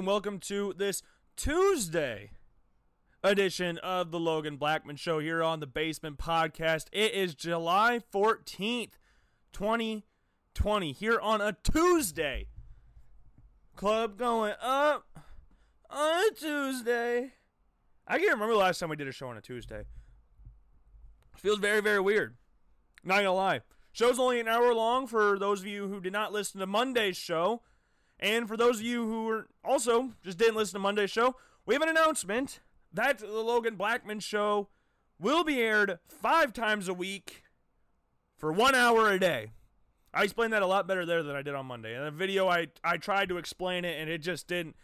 and welcome to this Tuesday edition of the Logan Blackman Show here on the Basement Podcast. It is July 14th, 2020, here on a Tuesday. Club going up on a Tuesday. I can't remember the last time we did a show on a Tuesday. Feels very, very weird. Not gonna lie. Show's only an hour long for those of you who did not listen to Monday's show. And for those of you who are also just didn't listen to Monday's show, we have an announcement that the Logan Blackman show will be aired five times a week for one hour a day. I explained that a lot better there than I did on Monday. In the video, I I tried to explain it, and it just didn't.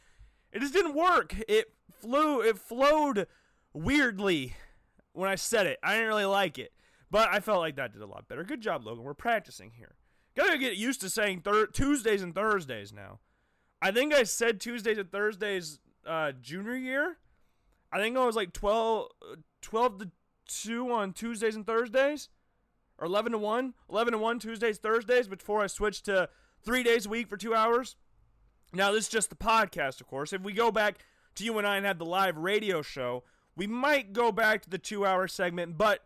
It just didn't work. It flew. It flowed weirdly when I said it. I didn't really like it, but I felt like that did a lot better. Good job, Logan. We're practicing here. Gotta get used to saying thir- Tuesdays and Thursdays now. I think I said Tuesdays and Thursdays uh, junior year. I think I was like 12, 12 to 2 on Tuesdays and Thursdays. Or 11 to 1. 11 to 1 Tuesdays, Thursdays before I switched to three days a week for two hours. Now, this is just the podcast, of course. If we go back to you and I and had the live radio show, we might go back to the two hour segment. But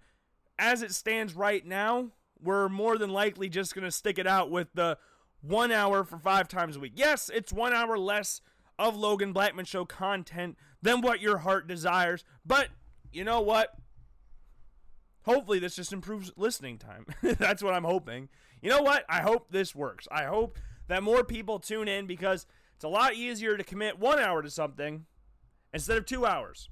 as it stands right now, we're more than likely just going to stick it out with the one hour for five times a week. Yes, it's one hour less of Logan Blackman Show content than what your heart desires, but you know what? Hopefully, this just improves listening time. That's what I'm hoping. You know what? I hope this works. I hope that more people tune in because it's a lot easier to commit one hour to something instead of two hours.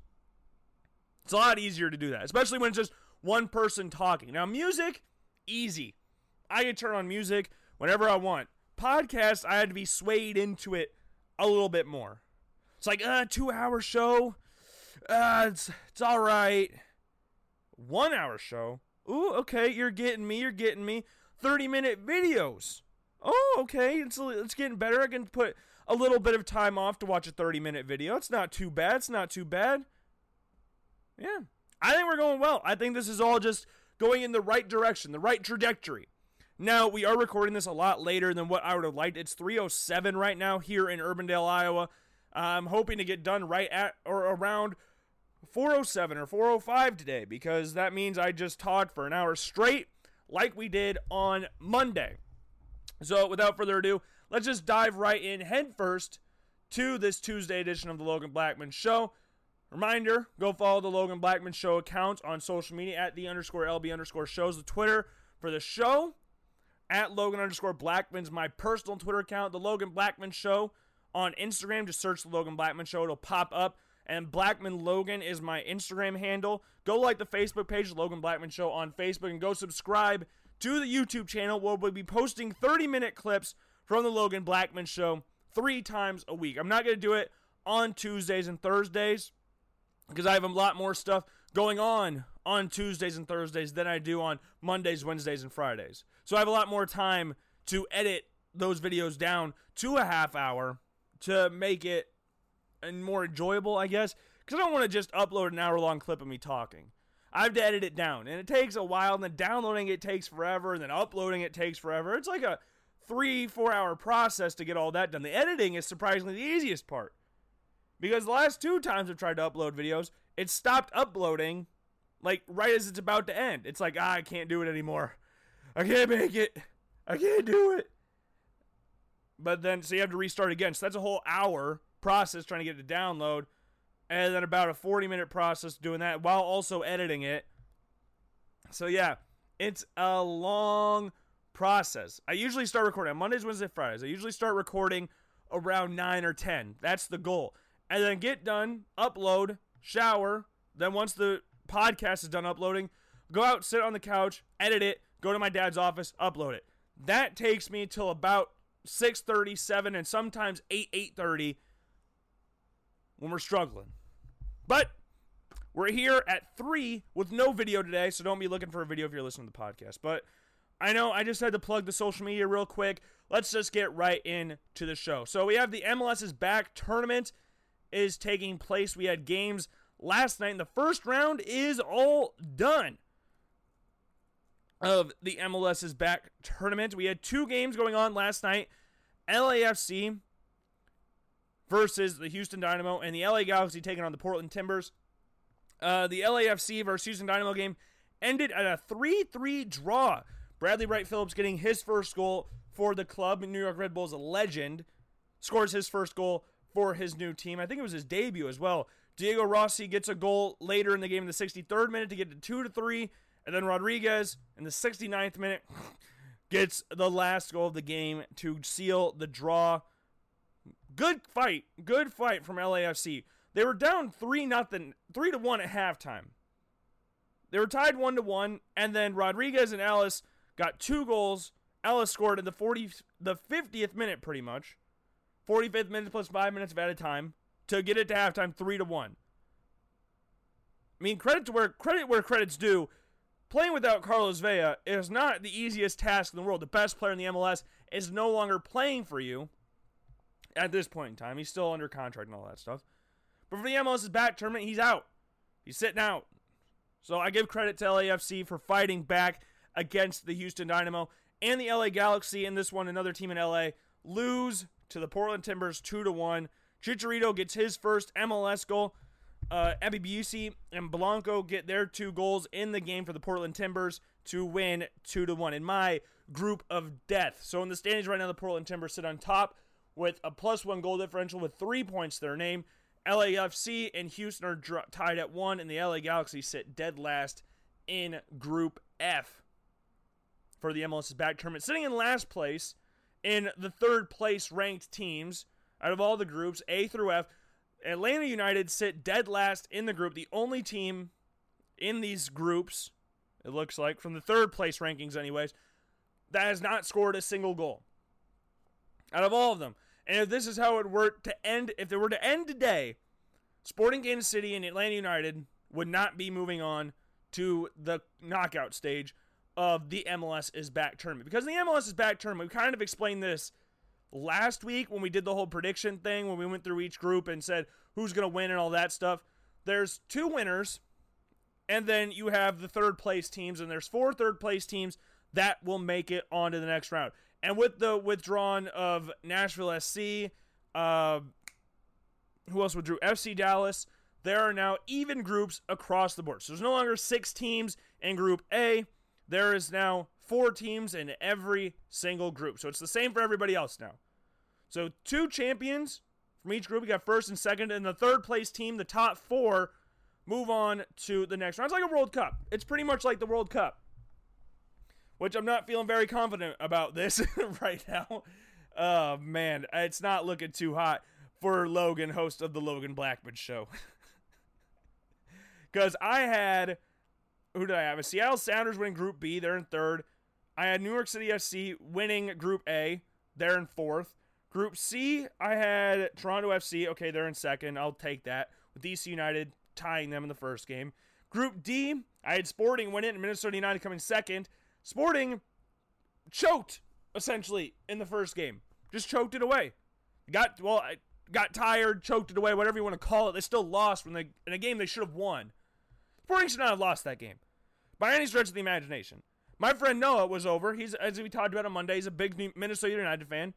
It's a lot easier to do that, especially when it's just one person talking. Now, music, easy. I can turn on music whenever I want podcast, I had to be swayed into it a little bit more. It's like, uh, two hour show. Uh, it's, it's all right. One hour show. Ooh, okay, you're getting me, you're getting me. 30 minute videos. Oh, okay, it's, it's getting better. I can put a little bit of time off to watch a 30 minute video. It's not too bad. It's not too bad. Yeah. I think we're going well. I think this is all just going in the right direction, the right trajectory. Now, we are recording this a lot later than what I would have liked. It's 307 right now here in Urbandale, Iowa. I'm hoping to get done right at or around 407 or 405 today because that means I just talked for an hour straight like we did on Monday. So, without further ado, let's just dive right in headfirst to this Tuesday edition of the Logan Blackman Show. Reminder go follow the Logan Blackman Show account on social media at the underscore LB underscore shows, the Twitter for the show at Logan underscore Blackman's my personal Twitter account, The Logan Blackman Show on Instagram. Just search The Logan Blackman Show, it'll pop up. And Blackman Logan is my Instagram handle. Go like the Facebook page, Logan Blackman Show on Facebook, and go subscribe to the YouTube channel where we'll be posting 30 minute clips from The Logan Blackman Show three times a week. I'm not going to do it on Tuesdays and Thursdays because I have a lot more stuff going on on Tuesdays and Thursdays than I do on Mondays, Wednesdays, and Fridays. So I have a lot more time to edit those videos down to a half hour to make it and more enjoyable, I guess. Because I don't want to just upload an hour long clip of me talking. I have to edit it down, and it takes a while. And then downloading it takes forever, and then uploading it takes forever. It's like a three, four hour process to get all that done. The editing is surprisingly the easiest part. Because the last two times I've tried to upload videos, it stopped uploading like right as it's about to end. It's like, ah, I can't do it anymore. I can't make it. I can't do it. But then, so you have to restart again. So that's a whole hour process trying to get it to download. And then about a 40 minute process doing that while also editing it. So yeah, it's a long process. I usually start recording on Mondays, Wednesdays, Fridays. I usually start recording around 9 or 10. That's the goal. And then get done, upload, shower. Then once the podcast is done uploading, go out, sit on the couch, edit it, go to my dad's office, upload it. That takes me till about 6:30, 7 and sometimes 8 8:30 when we're struggling. But we're here at 3 with no video today, so don't be looking for a video if you're listening to the podcast. But I know I just had to plug the social media real quick. Let's just get right into the show. So we have the MLS is back tournament is taking place. We had games last night, and the first round is all done of the MLS's back tournament. We had two games going on last night. LAFC versus the Houston Dynamo, and the LA Galaxy taking on the Portland Timbers. Uh, the LAFC versus Houston Dynamo game ended at a 3 3 draw. Bradley Wright Phillips getting his first goal for the club. New York Red Bulls legend scores his first goal for his new team. I think it was his debut as well. Diego Rossi gets a goal later in the game in the 63rd minute to get to 2 to 3. And then Rodriguez in the 69th minute gets the last goal of the game to seal the draw. Good fight. Good fight from LAFC. They were down 3 nothing, 3 to 1 at halftime. They were tied 1 to 1 and then Rodriguez and Elis got two goals. Elis scored in the 40 the 50th minute pretty much. 45th minute plus 5 minutes of added time to get it to halftime 3 to 1. I mean, credit to where credit where credit's due. Playing without Carlos Vela is not the easiest task in the world. The best player in the MLS is no longer playing for you at this point in time. He's still under contract and all that stuff. But for the MLS's back tournament, he's out. He's sitting out. So I give credit to LAFC for fighting back against the Houston Dynamo and the LA Galaxy in this one. Another team in LA lose to the Portland Timbers two to one. Chicharito gets his first MLS goal. Uh, Ebobisse and Blanco get their two goals in the game for the Portland Timbers to win two to one in my group of death. So in the standings right now, the Portland Timbers sit on top with a plus one goal differential with three points to their name. LAFC and Houston are dr- tied at one, and the LA Galaxy sit dead last in Group F for the MLS's back tournament, sitting in last place in the third place ranked teams out of all the groups, A through F. Atlanta United sit dead last in the group, the only team in these groups, it looks like, from the third place rankings, anyways, that has not scored a single goal out of all of them. And if this is how it were to end, if they were to end today, Sporting Kansas City and Atlanta United would not be moving on to the knockout stage of the MLS is back tournament. Because the MLS is back tournament, we kind of explained this last week when we did the whole prediction thing, when we went through each group and said who's going to win and all that stuff. There's two winners, and then you have the third place teams, and there's four third place teams that will make it on to the next round. And with the withdrawn of Nashville SC, uh, who else withdrew? FC Dallas. There are now even groups across the board. So there's no longer six teams in Group A. There is now four teams in every single group. So it's the same for everybody else now. So two champions from each group. We got first and second, and the third place team, the top four, move on to the next round. It's like a World Cup. It's pretty much like the World Cup, which I'm not feeling very confident about this right now. Oh man, it's not looking too hot for Logan, host of the Logan Blackman Show. Because I had who did I have? A Seattle Sounders win Group B. They're in third. I had New York City FC winning Group A. They're in fourth. Group C, I had Toronto FC. Okay, they're in second. I'll take that. With DC United tying them in the first game. Group D, I had Sporting win it and Minnesota United coming second. Sporting choked essentially in the first game. Just choked it away. Got well, I got tired, choked it away, whatever you want to call it. They still lost when they in a game they should have won. Sporting should not have lost that game by any stretch of the imagination. My friend Noah was over. He's as we talked about on Monday. He's a big Minnesota United fan.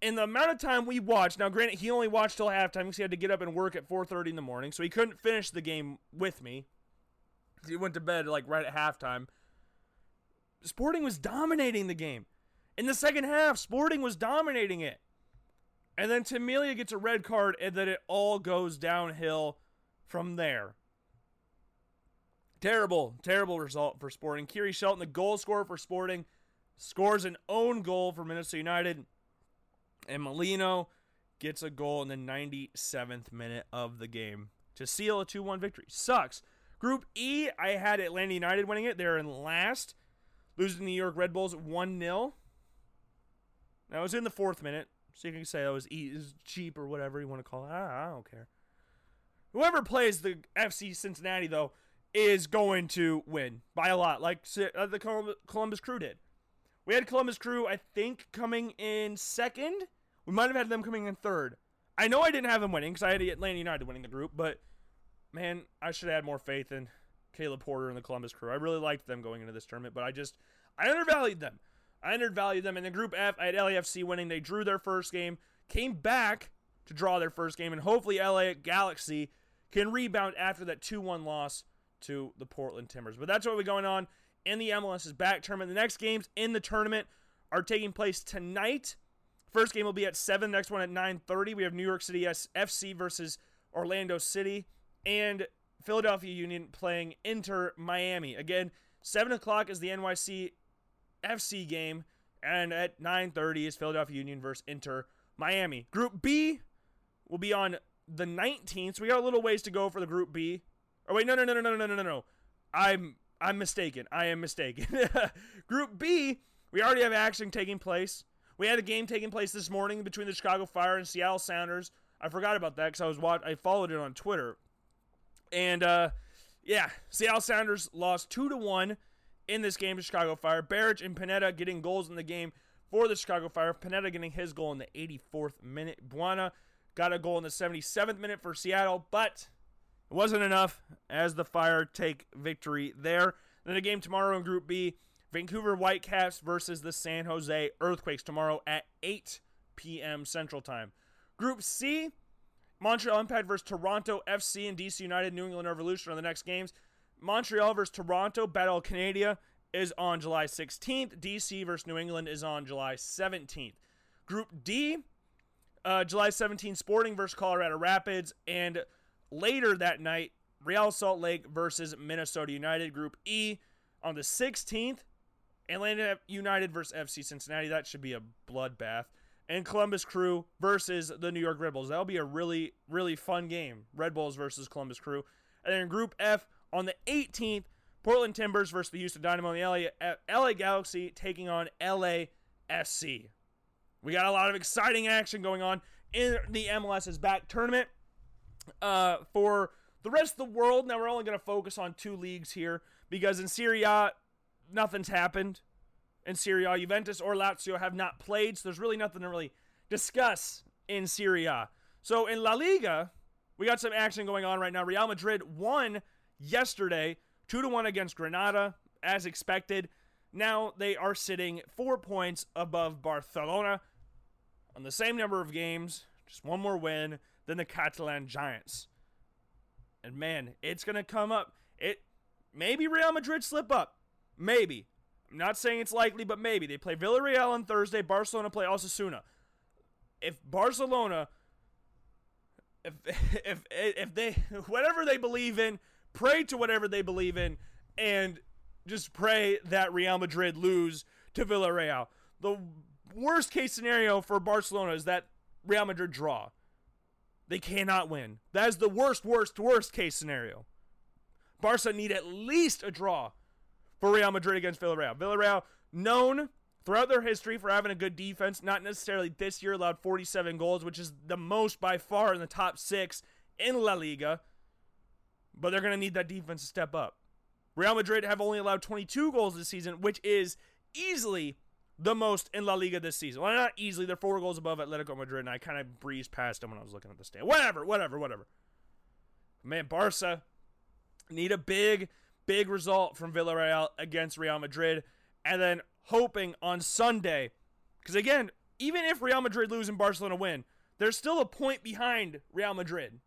In the amount of time we watched, now granted he only watched till halftime because he had to get up and work at 4:30 in the morning, so he couldn't finish the game with me. He went to bed like right at halftime. Sporting was dominating the game. In the second half, Sporting was dominating it. And then Tamelia gets a red card, and then it all goes downhill from there. Terrible, terrible result for Sporting. Khiry Shelton, the goal scorer for Sporting, scores an own goal for Minnesota United. And Molino gets a goal in the 97th minute of the game to seal a 2 1 victory. Sucks. Group E, I had Atlanta United winning it. They're in last, losing the New York Red Bulls 1 0. Now, it was in the fourth minute, so you can say that was, e- was cheap or whatever you want to call it. I don't care. Whoever plays the FC Cincinnati, though, is going to win by a lot, like uh, the Columbus Crew did. We had Columbus Crew, I think, coming in second. We might have had them coming in third. I know I didn't have them winning because I had Atlanta United winning the group, but man, I should have had more faith in Caleb Porter and the Columbus Crew. I really liked them going into this tournament, but I just I undervalued them. I undervalued them. In the Group F, I had LAFC winning. They drew their first game, came back to draw their first game, and hopefully LA Galaxy can rebound after that 2 1 loss to the Portland Timbers. But that's what we're going on in the MLS's back tournament. The next games in the tournament are taking place tonight. First game will be at 7, next one at 9:30. We have New York City FC versus Orlando City and Philadelphia Union playing Inter Miami. Again, 7 o'clock is the NYC FC game, and at 9:30 is Philadelphia Union versus Inter Miami. Group B will be on the 19th. So we got a little ways to go for the Group B. Oh wait, no, no, no, no, no, no, no, no. I'm I'm mistaken. I am mistaken. Group B, we already have action taking place. We had a game taking place this morning between the Chicago Fire and Seattle Sounders. I forgot about that because I was watch- I followed it on Twitter, and uh, yeah, Seattle Sounders lost two to one in this game to Chicago Fire. Berić and Panetta getting goals in the game for the Chicago Fire. Panetta getting his goal in the 84th minute. Buana got a goal in the 77th minute for Seattle, but it wasn't enough as the Fire take victory there. Then a game tomorrow in Group B Vancouver Whitecaps versus the San Jose Earthquakes tomorrow at 8 p.m. Central Time. Group C Montreal Impact versus Toronto FC and DC United New England Revolution are the next games. Montreal versus Toronto Battle Canada is on July 16th. DC versus New England is on July 17th. Group D, uh, July 17th, Sporting versus Colorado Rapids. And later that night, Real Salt Lake versus Minnesota United. Group E on the 16th, Atlanta United versus FC Cincinnati. That should be a bloodbath. And Columbus Crew versus the New York Red Bulls. That'll be a really, really fun game. Red Bulls versus Columbus Crew. And then Group F on the 18th, Portland Timbers versus the Houston Dynamo. And the LA, LA Galaxy taking on LAFC. We got a lot of exciting action going on in the MLS's back tournament. Uh, for the rest of the world, now we're only going to focus on two leagues here because in Serie A, nothing's happened. In Serie A, Juventus or Lazio have not played, so there's really nothing to really discuss in Serie A. So in La Liga, we got some action going on right now. Real Madrid won yesterday, 2 to 1 against Granada, as expected. Now they are sitting four points above Barcelona on the same number of games, just one more win than the Catalan Giants. And man, it's going to come up. It maybe Real Madrid slip up. Maybe. I'm not saying it's likely, but maybe. They play Villarreal on Thursday, Barcelona play Osasuna. If Barcelona if if if they whatever they believe in, pray to whatever they believe in and just pray that Real Madrid lose to Villarreal. The worst case scenario for Barcelona is that Real Madrid draw. They cannot win. That is the worst, worst, worst case scenario. Barca need at least a draw for Real Madrid against Villarreal. Villarreal, known throughout their history for having a good defense, not necessarily this year, allowed 47 goals, which is the most by far in the top six in La Liga. But they're going to need that defense to step up. Real Madrid have only allowed 22 goals this season, which is easily the most in La Liga this season. Well, not easily. They're four goals above Atletico Madrid, and I kind of breezed past them when I was looking at the stand. Whatever, whatever, whatever. Man, Barca need a big, big result from Villarreal against Real Madrid, and then hoping on Sunday, because again, even if Real Madrid lose and Barcelona win, there's still a point behind Real Madrid.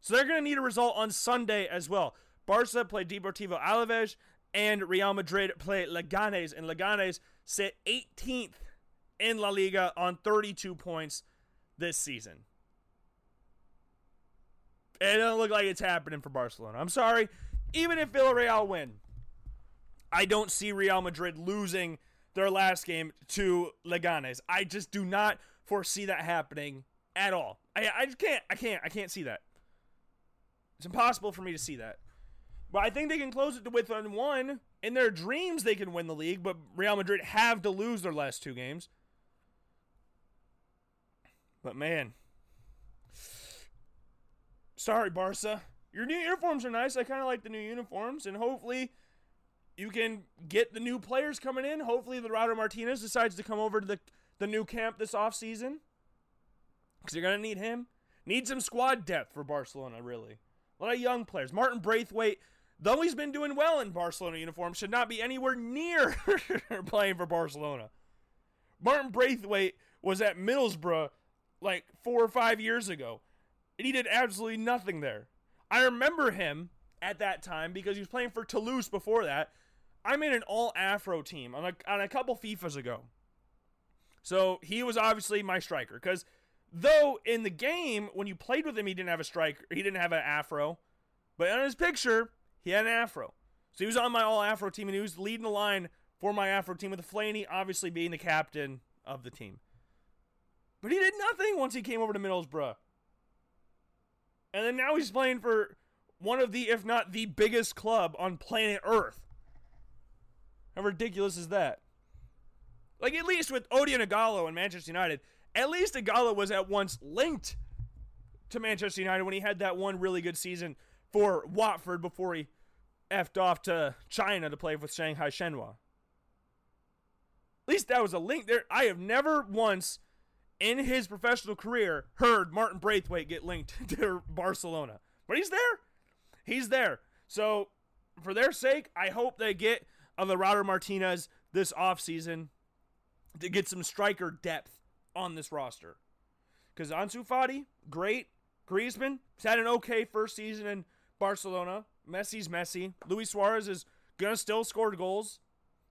So they're going to need a result on Sunday as well. Barca play Deportivo Alaves, and Real Madrid play Leganes, and Leganes sit 18th in La Liga on 32 points this season. It doesn't look like it's happening for Barcelona. I'm sorry. Even if Villarreal win, I don't see Real Madrid losing their last game to Leganes. I just do not foresee that happening at all. I, I just can't. I can't. I can't see that. It's impossible for me to see that. But I think they can close it with one. In their dreams, they can win the league, but Real Madrid have to lose their last two games. But man, sorry, Barca. Your new uniforms are nice. I kind of like the new uniforms, and hopefully, you can get the new players coming in. Hopefully, Lautaro Martinez decides to come over to the the Nou Camp this offseason because you're gonna need him. Need some squad depth for Barcelona, really. A lot of young players. Martin Braithwaite though he's been doing well in Barcelona uniform, should not be anywhere near playing for Barcelona. Martin Braithwaite was at Middlesbrough like four or five years ago, and he did absolutely nothing there. I remember him at that time because he was playing for Toulouse before that. I made an all Afro team on a, on a couple FIFAs ago. So he was obviously my striker because though in the game when you played with him he didn't have a striker, he didn't have an afro, but on his picture he had an afro. So he was on my all afro team and he was leading the line for my afro team with Fellaini obviously being the captain of the team. But he did nothing once he came over to Middlesbrough. And then now he's playing for one of the, if not the biggest club on planet Earth. How ridiculous is that? Like, at least with Odion Ighalo and Manchester United, at least Ighalo was at once linked to Manchester United when he had that one really good season for Watford before he effed off to China to play with Shanghai Shenhua. At least that was a link there. I have never once in his professional career heard Martin Braithwaite get linked to Barcelona. But he's there. He's there. So for their sake, I hope they get Lautaro Martinez this offseason to get some striker depth on this roster. Because Ansu Fati, great. Griezmann, he's had an okay first season in Barcelona. Messi's Messi. Luis Suarez is to still score goals.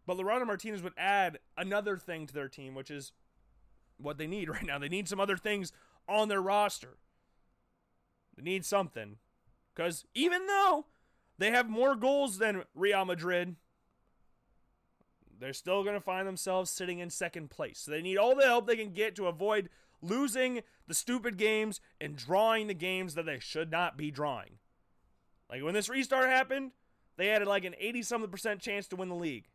But Lautaro Martinez would add another thing to their team, which is what they need right now. They need some other things on their roster. They need something. Because even though they have more goals than Real Madrid, they're still going to find themselves sitting in second place. So they need all the help they can get to avoid losing the stupid games and drawing the games that they should not be drawing. Like when this restart happened, they had like an 80 something percent chance to win the league.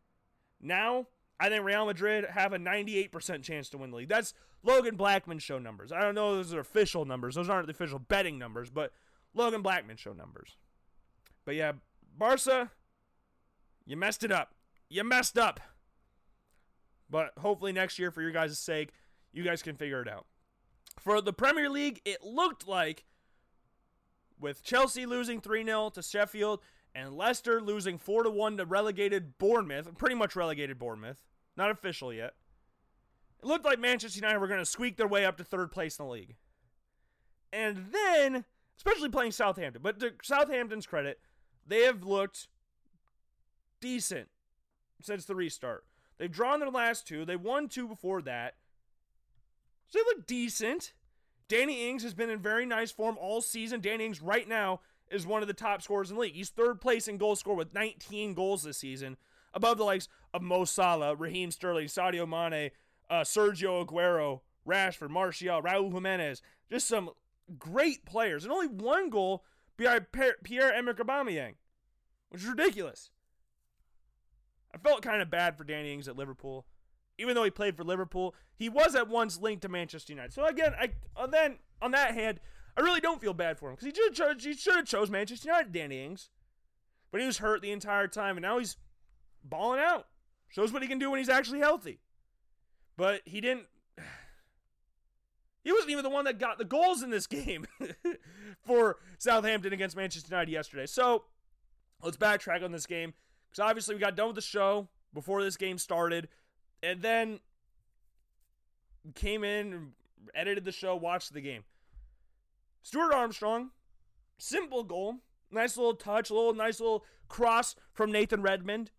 Now, I think Real Madrid have a 98% chance to win the league. That's Logan Blackman show numbers. I don't know those are official numbers. Those aren't the official betting numbers, but Logan Blackman show numbers. But yeah, Barca, you messed it up. You messed up. But hopefully next year, for your guys' sake, you guys can figure it out. For the Premier League, it looked like with Chelsea losing 3 0 to Sheffield and Leicester losing 4 to 1 to relegated Bournemouth, pretty much relegated Bournemouth, not official yet. It looked like Manchester United were going to squeak their way up to third place in the league. And then, especially playing Southampton, but to Southampton's credit, they have looked decent since the restart. They've drawn their last two. They won two before that. So they look decent. Danny Ings has been in very nice form all season. Danny Ings right now is one of the top scorers in the league. He's third place in goal score with 19 goals this season, above the likes of Mo Salah, Raheem Sterling, Sadio Mane, uh, Sergio Aguero, Rashford, Martial, Raul Jimenez. Just some great players, and only one goal behind Pierre-Emerick Aubameyang, which is ridiculous. I felt kind of bad for Danny Ings at Liverpool. Even though he played for Liverpool, he was at once linked to Manchester United. So again, I then on that hand, I really don't feel bad for him because he should chose, he should have chose Manchester United, Danny Ings, but he was hurt the entire time, and now he's balling out. Shows what he can do when he's actually healthy. But he didn't. He wasn't even the one that got the goals in this game for Southampton against Manchester United yesterday. So let's backtrack on this game because obviously we got done with the show before this game started, and then came in, edited the show, watched the game. Stuart Armstrong, simple goal. Nice little touch, little nice little cross from Nathan Redmond.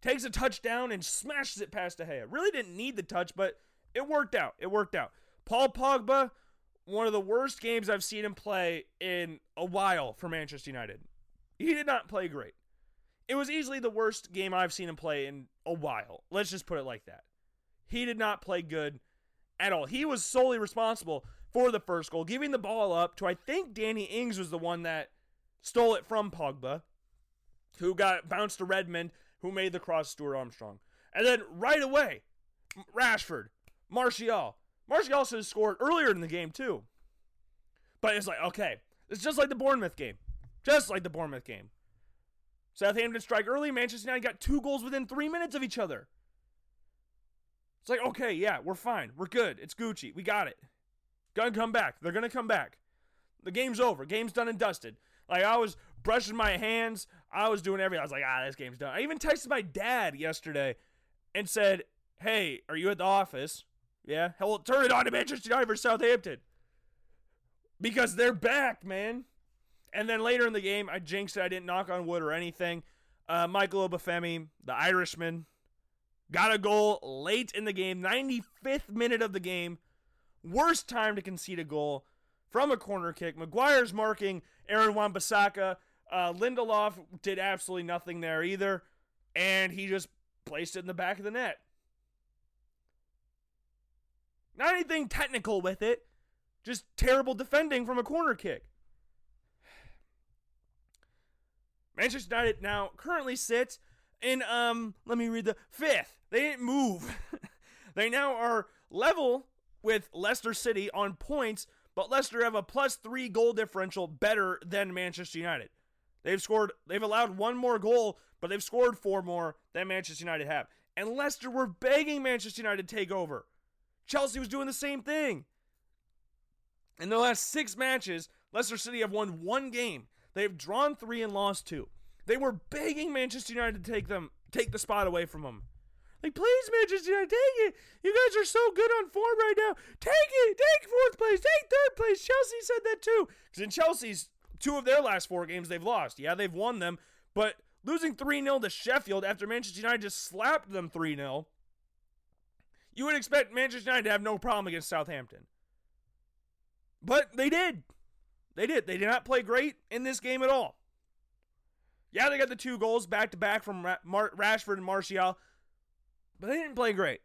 Takes a touchdown and smashes it past De Gea. Really didn't need the touch, but it worked out. It worked out. Paul Pogba, one of the worst games I've seen him play in a while for Manchester United. He did not play great. It was easily the worst game I've seen him play in a while. Let's just put it like that. He did not play good at all. He was solely responsible for the first goal, giving the ball up to I think Danny Ings was the one that stole it from Pogba, who got bounced to Redmond, who made the cross Stuart Armstrong. And then right away, Rashford, Martial. Martial should have scored earlier in the game too. But it's like, okay, it's just like the Bournemouth game. Just like the Bournemouth game. Southampton strike early. Manchester United got two goals within three minutes of each other. It's like, okay, yeah, we're fine. We're good. It's Gucci. We got it. Gonna come back. They're gonna come back. The game's over. Game's done and dusted. Like I was brushing my hands. I was doing everything. I was like, ah, this game's done. I even texted my dad yesterday and said, Hey, are you at the office? Yeah. Hell, turn it on to Manchester United versus Southampton. because they're back, man. And then later in the game, I jinxed it. I didn't knock on wood or anything. Uh, Michael Obafemi, the Irishman, got a goal late in the game, 95th minute of the game. Worst time to concede a goal from a corner kick. Maguire's marking Aaron Wan-Bissaka. Uh, Lindelof did absolutely nothing there either, and he just placed it in the back of the net. Not anything technical with it, just terrible defending from a corner kick. Manchester United now currently sit in um let me read the fifth. They didn't move. they now are level with Leicester City on points, but Leicester have a plus three goal differential better than Manchester United. They've scored they've allowed one more goal, but they've scored four more than Manchester United have. And Leicester were begging Manchester United to take over. Chelsea was doing the same thing. In the last six matches, Leicester City have won one game. They've drawn three and lost two. They were begging Manchester United to take them, take the spot away from them. Like, please, Manchester United, take it. You guys are so good on form right now. Take it. Take fourth place. Take third place. Chelsea said that too. Because in Chelsea's two of their last four games, they've lost. Yeah, they've won them, but losing 3 0 to Sheffield after Manchester United just slapped them 3 0, you would expect Manchester United to have no problem against Southampton. But they did. They did. They did not play great in this game at all. Yeah, they got the two goals back to back from Rashford and Martial, but they didn't play great.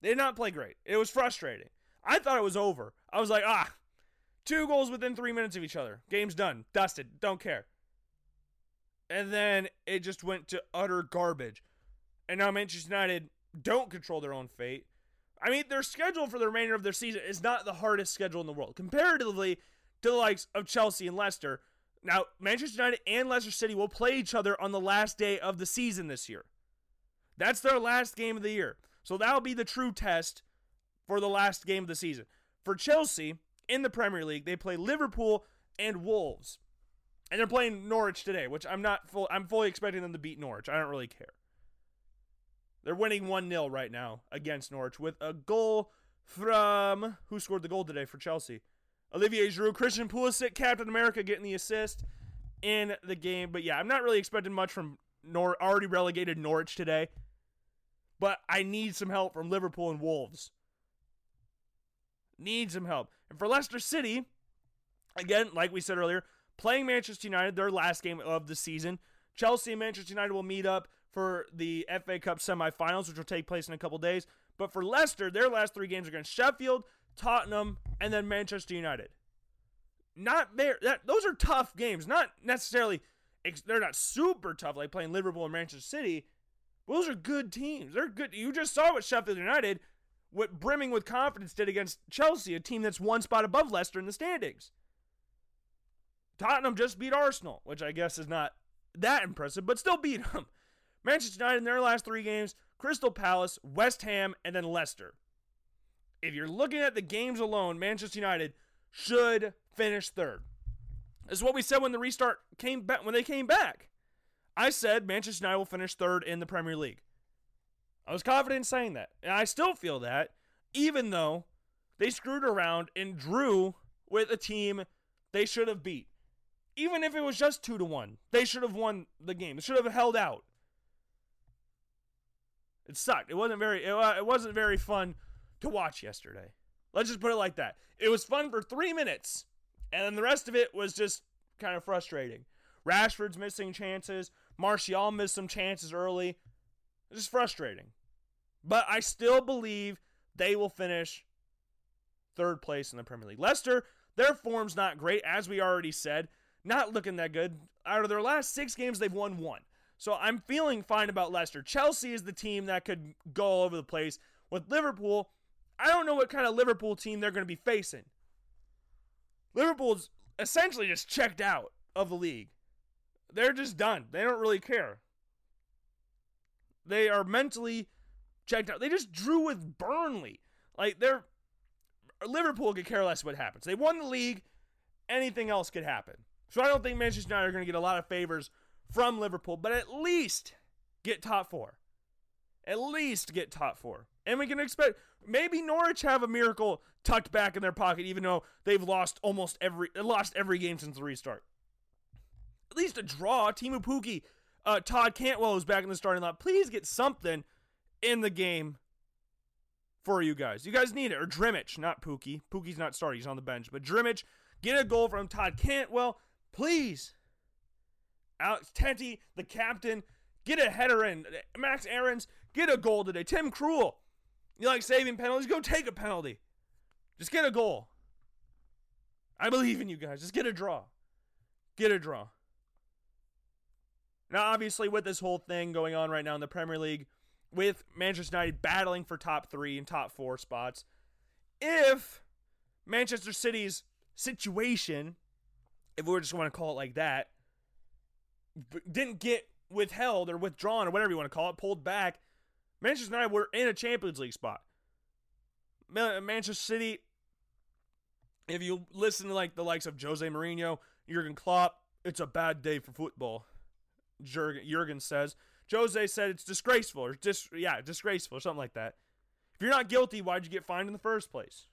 They did not play great. It was frustrating. I thought it was over. I was like, ah, two goals within three minutes of each other. Game's done. Dusted. Don't care. And then it just went to utter garbage. And now Manchester United don't control their own fate. I mean, their schedule for the remainder of their season is not the hardest schedule in the world. Comparatively to the likes of Chelsea and Leicester, now Manchester United and Leicester City will play each other on the last day of the season this year. That's their last game of the year. So that'll be the true test for the last game of the season. For Chelsea in the Premier League, they play Liverpool and Wolves. And they're playing Norwich today, which I'm not full I'm fully expecting them to beat Norwich. I don't really care. They're winning 1 0 right now against Norwich with a goal from. Who scored the goal today for Chelsea? Olivier Giroud, Christian Pulisic, Captain America getting the assist in the game. But yeah, I'm not really expecting much from Nor- already relegated Norwich today. But I need some help from Liverpool and Wolves. Need some help. And for Leicester City, again, like we said earlier, playing Manchester United, their last game of the season. Chelsea and Manchester United will meet up for the FA Cup semifinals, which will take place in a couple days. But for Leicester, their last three games are against Sheffield, Tottenham, and then Manchester United. Not there. That those are tough games. Not necessarily. They're not super tough like playing Liverpool and Manchester City. Those are good teams. They're good. You just saw what Sheffield United, what brimming with confidence did against Chelsea, a team that's one spot above Leicester in the standings. Tottenham just beat Arsenal, which I guess is not that impressive, but still beat them. Manchester United in their last three games Crystal Palace, West Ham, and then Leicester. If you're looking at the games alone, Manchester United should finish third. This is what we said when the restart came back when they came back. I said Manchester United will finish third in the Premier League. I was confident in saying that. And I still feel that, even though they screwed around and drew with a team they should have beat. Even if it was just two to one, they should have won the game. They should have held out. It sucked. It wasn't very. It, it wasn't very fun to watch yesterday. Let's just put it like that. It was fun for three minutes, and then the rest of it was just kind of frustrating. Rashford's missing chances. Martial missed some chances early. It's just frustrating. But I still believe they will finish third place in the Premier League. Leicester, their form's not great, as we already said. Not looking that good. Out of their last six games, they've won one. So I'm feeling fine about Leicester. Chelsea is the team that could go all over the place. With Liverpool, I don't know what kind of Liverpool team they're going to be facing. Liverpool's essentially just checked out of the league. They're just done. They don't really care. They are mentally checked out. They just drew with Burnley. Like they're Liverpool could care less what happens. They won the league. Anything else could happen. So I don't think Manchester United are going to get a lot of favors from Liverpool, but at least get top four. At least get top four. And we can expect maybe Norwich have a miracle tucked back in their pocket, even though they've lost almost every lost every game since the restart. At least a draw. Teemu Pukki, uh, Todd Cantwell is back in the starting line. Please get something in the game for you guys. You guys need it. Or Drmic, not Pukki. Pukki's not starting. He's on the bench. But Drmic, get a goal from Todd Cantwell, please. Alex Tettey, the captain, get a header in. Max Aarons, get a goal today. Tim Krul, you like saving penalties? Go take a penalty. Just get a goal. I believe in you guys. Just get a draw. Get a draw. Now, obviously, with this whole thing going on right now in the Premier League, with Manchester United battling for top three and top four spots, if Manchester City's situation, if we just want to call it like that, didn't get withheld or withdrawn or whatever you want to call it, pulled back, Manchester United were in a Champions League spot. Manchester City, if you listen to like the likes of Jose Mourinho, Jurgen Klopp, it's a bad day for football. Jurgen, says. Jose said it's disgraceful or dis yeah, disgraceful or something like that. If you're not guilty, why'd you get fined in the first place?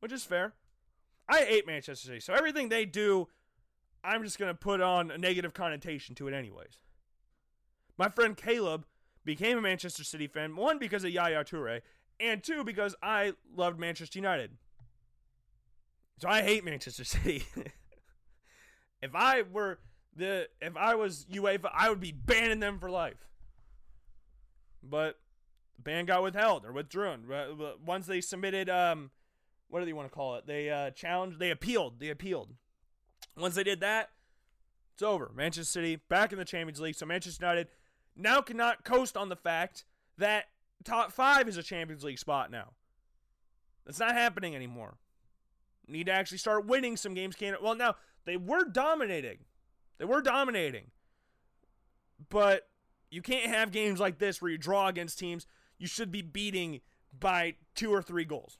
Which is fair. I hate Manchester City, so everything they do, I'm just gonna put on a negative connotation to it anyways. My friend Caleb became a Manchester City fan, one because of Yaya Toure, and two because I loved Manchester United. So I hate Manchester City. if I were the if I was UEFA, I would be banning them for life. But the ban got withheld or withdrawn once they submitted um what do they want to call it? They uh challenged, they appealed, they appealed. Once they did that, it's over. Manchester City back in the Champions League. So Manchester United now cannot coast on the fact that top five is a Champions League spot now. That's not happening anymore. Need to actually start winning some games. Can well now they were dominating, they were dominating, but you can't have games like this where you draw against teams you should be beating by two or three goals.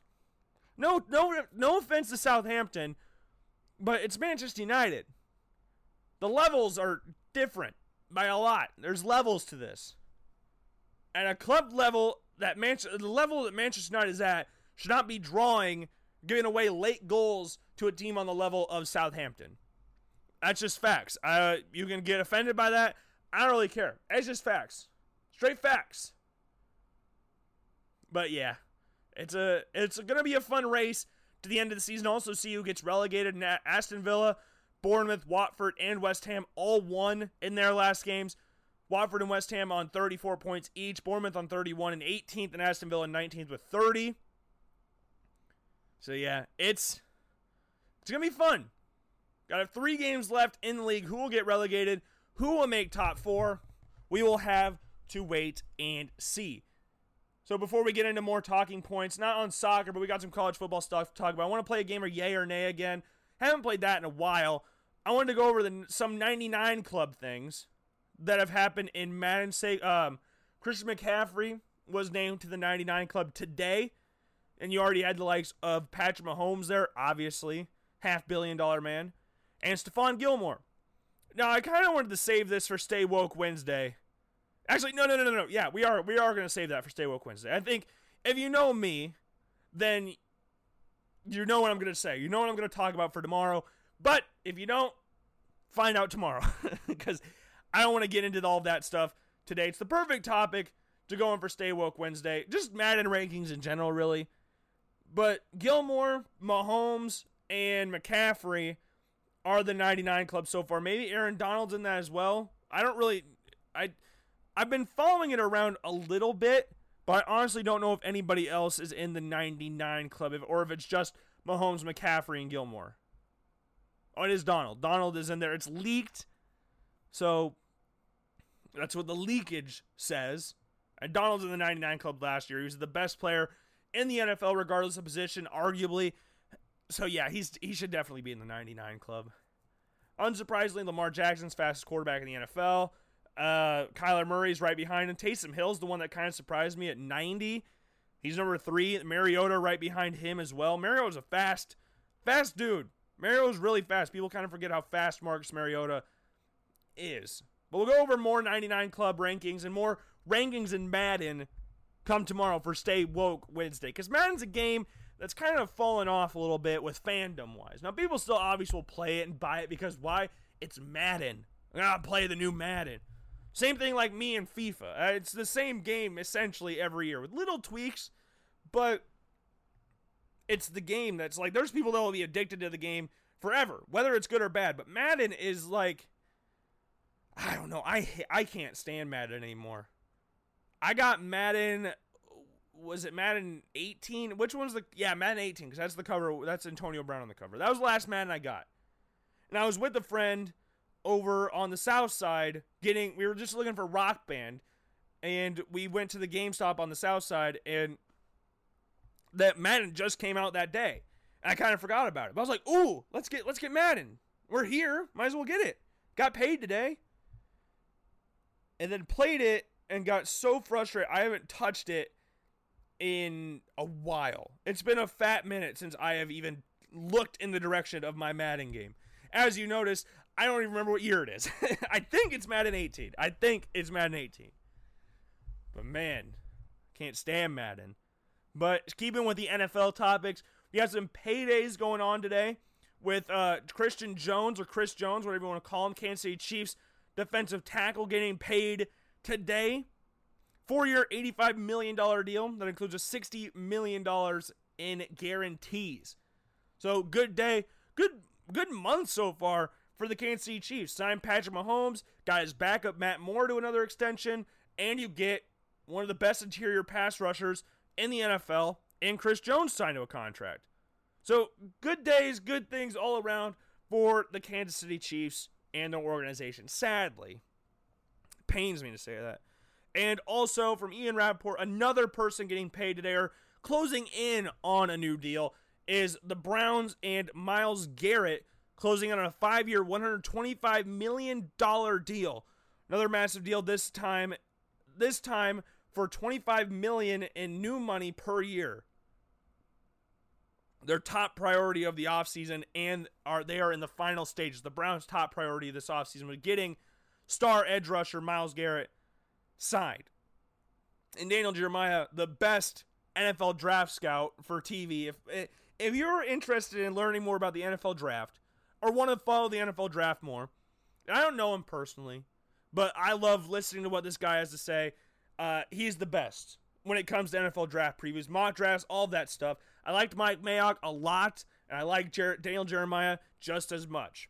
No, no, no offense to Southampton, but it's Manchester United. The levels are different by a lot. There's levels to this. At a club level, that Manchester, the level that Manchester United is at should not be drawing, giving away late goals to a team on the level of Southampton. That's just facts. Uh, you can get offended by that. I don't really care. It's just facts, straight facts. But yeah, it's a it's gonna be a fun race to the end of the season. Also, see who gets relegated. And Aston Villa, Bournemouth, Watford, and West Ham all won in their last games. Watford and West Ham on 34 points each. Bournemouth on 31 and 18th, and Aston Villa 19th with 30. So yeah, it's it's gonna be fun. Got have three games left in the league. Who will get relegated? Who will make top four? We will have to wait and see. So before we get into more talking points, not on soccer, but we got some college football stuff to talk about. I want to play a game of yay or nay again. Haven't played that in a while. I wanted to go over the some 99 club things that have happened in Madden. Say, um, Christian McCaffrey was named to the 99 club today, and you already had the likes of Patrick Mahomes there, obviously, half billion dollar man, and Stephon Gilmore. Now I kind of wanted to save this for Stay Woke Wednesday. Actually, no, no, no, no, no. Yeah, we are we are going to save that for Stay Woke Wednesday. I think if you know me, then you know what I'm going to say. You know what I'm going to talk about for tomorrow. But if you don't, find out tomorrow because I don't want to get into all of that stuff today. It's the perfect topic to go in for Stay Woke Wednesday. Just Madden rankings in general, really. But Gilmore, Mahomes, and McCaffrey are the 99 club so far. Maybe Aaron Donald's in that as well. I don't really I I've been following it around a little bit, but I honestly don't know if anybody else is in the 99 club if, or if it's just Mahomes, McCaffrey, and Gilmore. Oh, it is Donald. Donald is in there. It's leaked. So that's what the leakage says. And Donald's in the 99 club last year. He was the best player in the NFL, regardless of position, arguably so yeah, he's he should definitely be in the 99 club. Unsurprisingly, Lamar Jackson's fastest quarterback in the NFL. Uh, Kyler Murray's right behind him. Taysom Hill's the one that kind of surprised me at 90. He's number three. Mariota right behind him as well. Mariota's a fast, fast dude. Mariota's really fast. People kind of forget how fast Marcus Mariota is. But we'll go over more 99 club rankings and more rankings in Madden come tomorrow for Stay Woke Wednesday. Because Madden's a game that's kind of fallen off a little bit with fandom wise. Now, people still obviously will play it and buy it because why? It's Madden. I gotta play the new Madden. Same thing like me and FIFA. Uh, it's the same game essentially every year with little tweaks, but it's the game that's like there's people that will be addicted to the game forever, whether it's good or bad. But Madden is like I don't know. I I can't stand Madden anymore. I got Madden was it Madden 18? Which one's the yeah, Madden 18 because that's the cover. That's Antonio Brown on the cover. That was the last Madden I got. And I was with a friend over on the south side getting we were just looking for rock band and we went to the GameStop on the south side and that Madden just came out that day. And I kind of forgot about it. But I was like, "Ooh, let's get let's get Madden. We're here. Might as well get it." Got paid today. And then played it and got so frustrated. I haven't touched it in a while. It's been a fat minute since I have even looked in the direction of my Madden game. As you notice, I don't even remember what year it is. I think it's Madden 18. I think it's Madden 18. But man, can't stand Madden. But keeping with the NFL topics, we have some paydays going on today with uh, Christian Jones or Chris Jones, whatever you want to call him, Kansas City Chiefs defensive tackle getting paid today. Four year, $85 million deal that includes a $60 million in guarantees. So good day, good good month so far for the Kansas City Chiefs. Signed Patrick Mahomes, got his backup Matt Moore to another extension, and you get one of the best interior pass rushers in the NFL, and Chris Jones signed to a contract. So good days, good things all around for the Kansas City Chiefs and their organization. Sadly, pains me to say that. And also from Ian Rapoport, another person getting paid today or closing in on a new deal is the Browns and Myles Garrett closing on a five year, $125 million deal. Another massive deal this time. This time for 25 million in new money per year. Their top priority of the offseason and are they are in the final stages. The Browns' top priority this offseason was getting star edge rusher Myles Garrett signed. And Daniel Jeremiah, the best NFL draft scout for TV. If if you're interested in learning more about the NFL draft or want to follow the NFL draft more, I don't know him personally, but I love listening to what this guy has to say. Uh, he's the best when it comes to NFL draft previews, mock drafts, all that stuff. I liked Mike Mayock a lot, and I like Jer- Daniel Jeremiah just as much.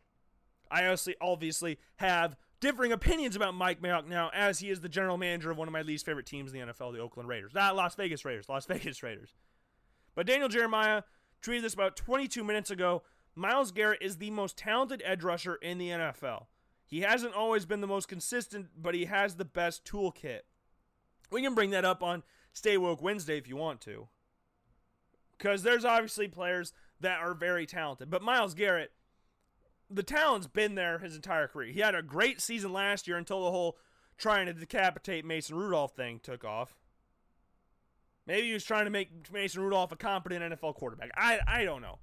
I obviously, obviously have differing opinions about Mike Mayock now, as he is the general manager of one of my least favorite teams in the NFL, the Oakland Raiders. Not Las Vegas Raiders, Las Vegas Raiders. But Daniel Jeremiah tweeted this about 22 minutes ago. Myles Garrett is the most talented edge rusher in the NFL. He hasn't always been the most consistent, but he has the best toolkit. We can bring that up on Stay Woke Wednesday if you want to. Because there's obviously players that are very talented. But Myles Garrett, the talent's been there his entire career. He had a great season last year until the whole trying to decapitate Mason Rudolph thing took off. Maybe he was trying to make Mason Rudolph a competent NFL quarterback. I, I don't know.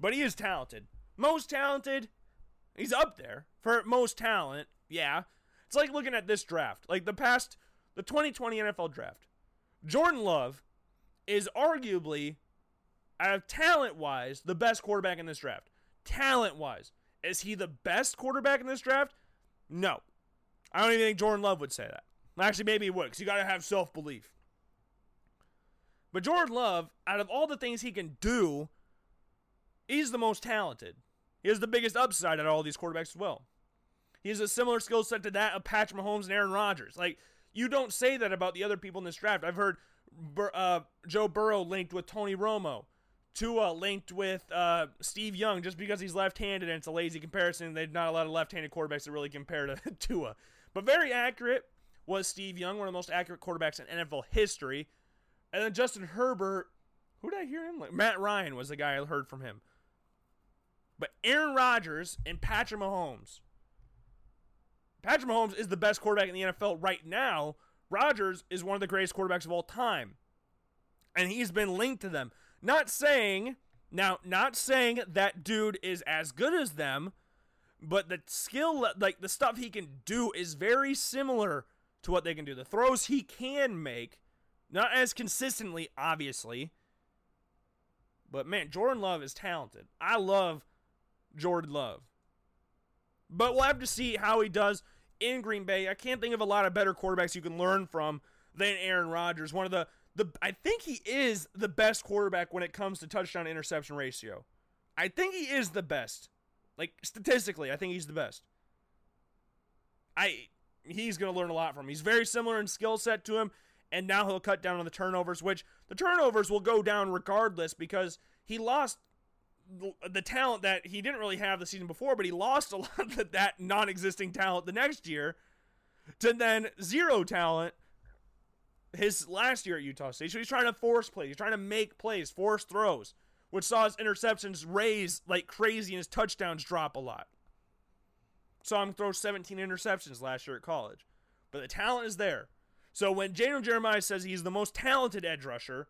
But he is talented. Most talented, he's up there for most talent. Yeah. It's like looking at this draft. Like the past the 2020 NFL draft. Jordan Love is arguably, uh, out of talent wise, the best quarterback in this draft. Talent wise. Is he the best quarterback in this draft? No. I don't even think Jordan Love would say that. Actually, maybe he would, because you got to have self belief. But Jordan Love, out of all the things he can do, he's the most talented. He has the biggest upside out of all these quarterbacks as well. He has a similar skill set to that of Patrick Mahomes and Aaron Rodgers. Like, you don't say that about the other people in this draft. I've heard uh, Joe Burrow linked with Tony Romo. Tua linked with uh, Steve Young just because he's left-handed and it's a lazy comparison. They've not a lot of left-handed quarterbacks that really compare to Tua. But very accurate was Steve Young, one of the most accurate quarterbacks in NFL history. And then Justin Herbert, who did I hear him? Matt Ryan was the guy I heard from him. But Aaron Rodgers and Patrick Mahomes Patrick Mahomes is the best quarterback in the NFL right now. Rodgers is one of the greatest quarterbacks of all time. And he's been linked to them. Not saying, now, not saying that dude is as good as them, but the skill, like the stuff he can do, is very similar to what they can do. The throws he can make Not as consistently, obviously. But man, Jordan Love is talented. I love Jordan Love. But we'll have to see how he does in Green Bay. I can't think of a lot of better quarterbacks you can learn from than Aaron Rodgers. One of the the I think he is the best quarterback when it comes to touchdown interception ratio. I think he is the best. Like statistically, I think he's the best. I he's going to learn a lot from him. He's very similar in skill set to him and now he'll cut down on the turnovers, which the turnovers will go down regardless because he lost the talent that he didn't really have the season before, but he lost a lot of that non existing talent the next year to then zero talent his last year at Utah State. So he's trying to force plays, he's trying to make plays, force throws, which saw his interceptions raise like crazy and his touchdowns drop a lot. Saw him throw 17 interceptions last year at college. But the talent is there. So when Daniel Jeremiah says he's the most talented edge rusher,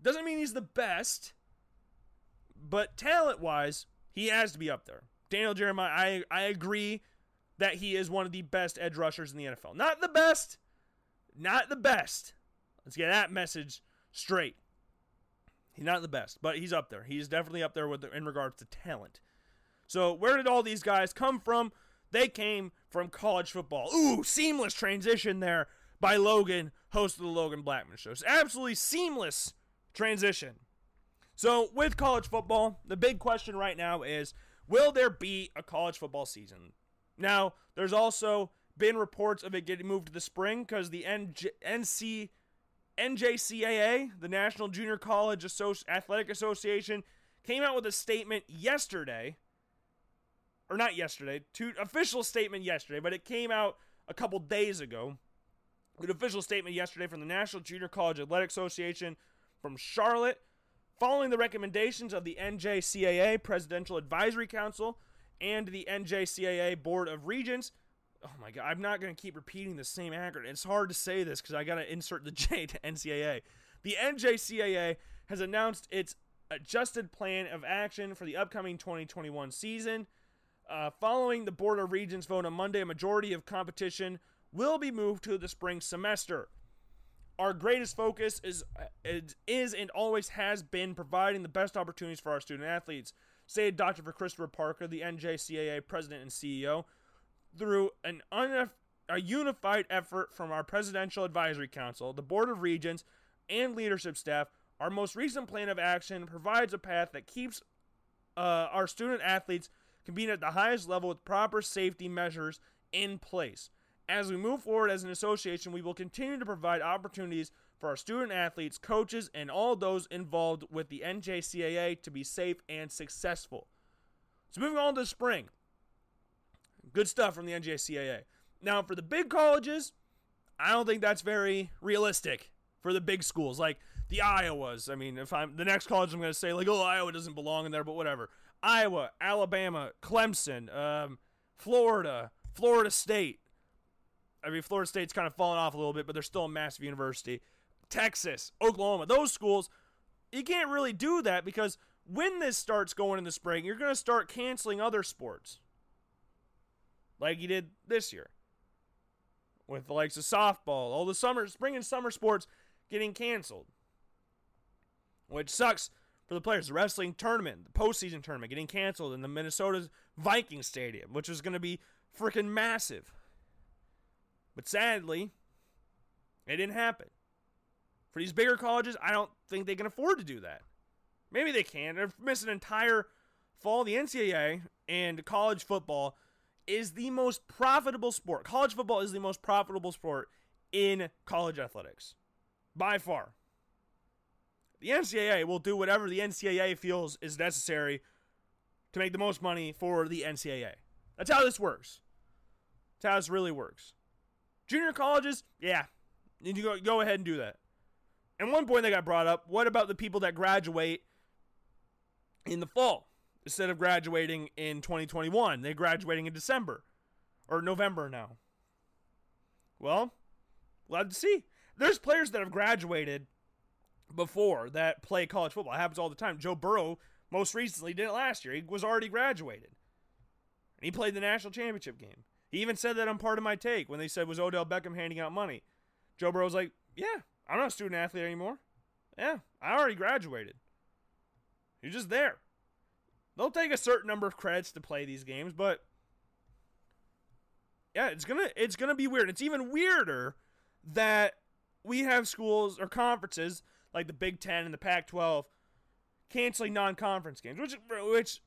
doesn't mean he's the best, but talent wise, he has to be up there. Daniel Jeremiah, I, I agree that he is one of the best edge rushers in the NFL. Not the best, not the best. Let's get that message straight. He's not the best, but he's up there. He's definitely up there with in regards to talent. So where did all these guys come from? They came from college football. Ooh, seamless transition there by Logan, host of the Logan Blackman Show. It's absolutely seamless transition. So, with college football, the big question right now is will there be a college football season? Now, there's also been reports of it getting moved to the spring because the NJ- NC, NJCAA, the National Junior College Associ- Athletic Association, came out with a statement yesterday, or not yesterday, to official statement yesterday, but it came out a couple days ago an official statement yesterday from the National Junior College Athletic Association from Charlotte, following the recommendations of the NJCAA Presidential Advisory Council and the NJCAA Board of Regents. Oh my God, I'm not going to keep repeating the same acronym. It's hard to say this because I got to insert the J to NCAA. The NJCAA has announced its adjusted plan of action for the upcoming 2021 season. Uh, following the Board of Regents vote on Monday, a majority of competition will be moved to the spring semester. Our greatest focus is, is and always has been providing the best opportunities for our student athletes, said Dr. Christopher Parker, the NJCAA president and CEO, through an un- a unified effort from our Presidential Advisory Council, the Board of Regents, and leadership staff. Our most recent plan of action provides a path that keeps uh, our student athletes competing at the highest level with proper safety measures in place. As we move forward as an association, we will continue to provide opportunities for our student athletes, coaches, and all those involved with the NJCAA to be safe and successful. So, moving on to spring. Good stuff from the NJCAA. Now, for the big colleges, I don't think that's very realistic for the big schools like the Iowas. I mean, if I'm the next college, I'm going to say, like, oh, Iowa doesn't belong in there, but whatever. Iowa, Alabama, Clemson, um, Florida, Florida State. I mean, Florida State's kind of fallen off a little bit, but they're still a massive university. Texas, Oklahoma, those schools, you can't really do that because when this starts going in the spring, you're going to start canceling other sports. Like you did this year with the likes of softball, all the summer, spring and summer sports getting canceled, which sucks for the players. The wrestling tournament, the postseason tournament getting canceled in the Minnesota Viking Stadium, which is going to be freaking massive. But sadly, it didn't happen. For these bigger colleges, I don't think they can afford to do that. Maybe they can. They're missing an entire fall. The NCAA and college football is the most profitable sport. College football is the most profitable sport in college athletics by far. The NCAA will do whatever the NCAA feels is necessary to make the most money for the NCAA. That's how this works. That's how this really works. Junior colleges, yeah, you need to go go ahead and do that. And one point that got brought up: what about the people that graduate in the fall instead of graduating in 2021? They're graduating in December or November now. Well, glad to see. There's players that have graduated before that play college football. It happens all the time. Joe Burrow most recently did it last year. He was already graduated. And he played the national championship game. He even said that on part of my take when they said, Was Odell Beckham handing out money? Joe Burrow's like, Yeah, I'm not a student athlete anymore. Yeah, I already graduated. You're just there. They'll take a certain number of credits to play these games, but yeah, it's gonna it's gonna be weird. It's even weirder that we have schools or conferences like the Big Ten and the Pac-12 canceling non-conference games, which which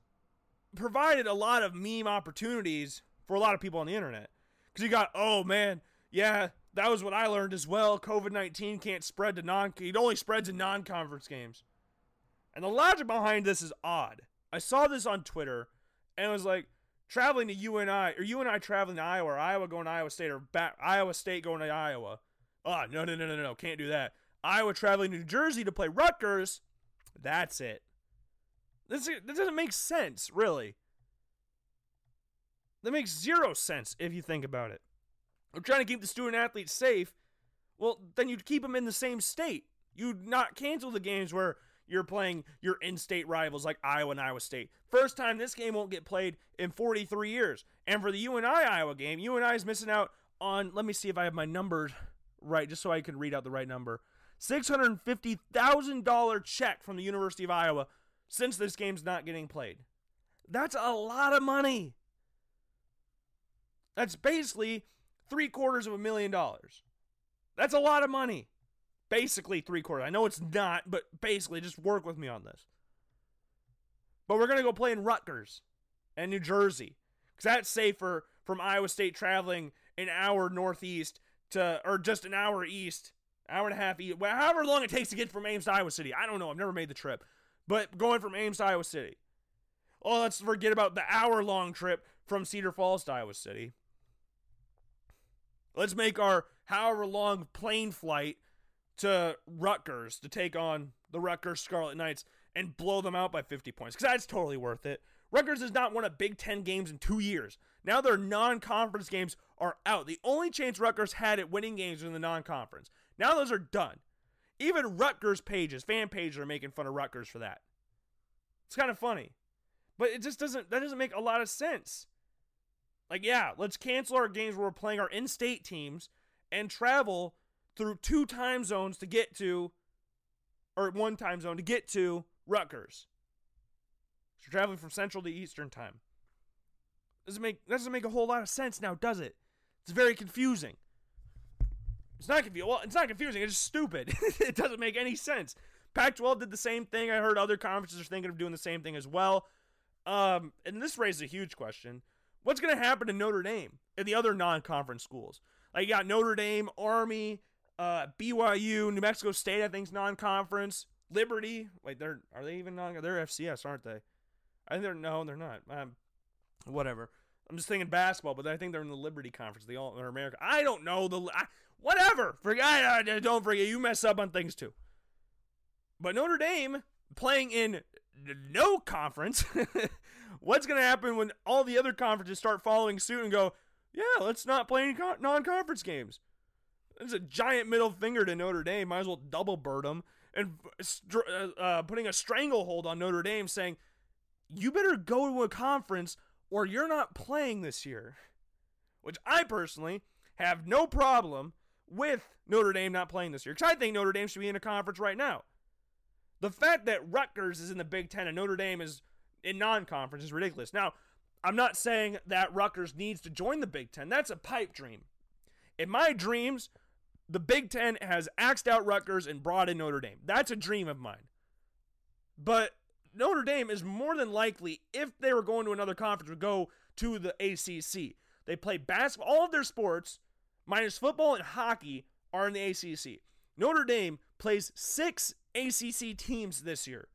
provided a lot of meme opportunities for a lot of people on the internet. Because you got, oh man, yeah, that was what I learned as well. COVID 19 can't spread to non, it only spreads in non conference games. And the logic behind this is odd. I saw this on Twitter and it was like, traveling to UNI, or UNI traveling to Iowa, or Iowa going to Iowa State, or back, Iowa State going to Iowa. Oh, no, no, no, no, no, can't do that. Iowa traveling to New Jersey to play Rutgers. That's it. This, this doesn't make sense, really. That makes zero sense if you think about it. We're trying to keep the student athletes safe. Well, then you'd keep them in the same state. You'd not cancel the games where you're playing your in-state rivals like Iowa and Iowa State. First time this game won't get played in 43 years. And for the UNI Iowa game, UNI is missing out on. Let me see if I have my numbers right, just so I can read out the right number. $650,000 check from the University of Iowa since this game's not getting played. That's a lot of money. That's basically three quarters of a million dollars. That's a lot of money. Basically, three quarters. I know it's not, but basically, just work with me on this. But we're going to go play in Rutgers and New Jersey because that's safer from Iowa State traveling an hour northeast to, or just an hour east, hour and a half east, however long it takes to get from Ames to Iowa City. I don't know. I've never made the trip. But going from Ames to Iowa City. Oh, let's forget about the hour long trip from Cedar Falls to Iowa City. Let's make our however long plane flight to Rutgers to take on the Rutgers Scarlet Knights and blow them out by 50 points because that's totally worth it. Rutgers has not won a Big Ten games in two years. Now their non-conference games are out. The only chance Rutgers had at winning games was in the non-conference. Now those are done. Even Rutgers pages, fan pages, are making fun of Rutgers for that. It's kind of funny, but it just doesn't. That doesn't make a lot of sense. Like, yeah, let's cancel our games where we're playing our in-state teams and travel through two time zones to get to, or one time zone to get to Rutgers. So you're traveling from Central to Eastern time. Doesn't make that doesn't make a whole lot of sense now, does it? It's very confusing. It's not confusing. Well, it's not confusing. It's just stupid. it doesn't make any sense. Pac-12 did the same thing. I heard other conferences are thinking of doing the same thing as well. Um, and this raises a huge question: What's going to happen to Notre Dame and the other non-conference schools? Like you got Notre Dame, Army, uh, BYU, New Mexico State. I think's non-conference. Liberty. Wait, they're are they even non? They're FCS, aren't they? I think they're no, they're not. Um, whatever. I'm just thinking basketball, but I think they're in the Liberty Conference, the All are America. I don't know the I, whatever. Forget. i Don't forget. You mess up on things too. But Notre Dame playing in no conference. What's going to happen when all the other conferences start following suit and go, yeah, let's not play any non-conference games? It's a giant middle finger to Notre Dame. Might as well double bird them and uh, uh, putting a stranglehold on Notre Dame, saying, "You better go to a conference or you're not playing this year." Which I personally have no problem with Notre Dame not playing this year because I think Notre Dame should be in a conference right now. The fact that Rutgers is in the Big Ten and Notre Dame is in non-conference is ridiculous. Now, I'm not saying that Rutgers needs to join the Big Ten. That's a pipe dream. In my dreams, the Big Ten has axed out Rutgers and brought in Notre Dame. That's a dream of mine. But Notre Dame is more than likely, if they were going to another conference, would go to the ACC. They play basketball. All of their sports, minus football and hockey, are in the ACC. Notre Dame plays six ACC teams this year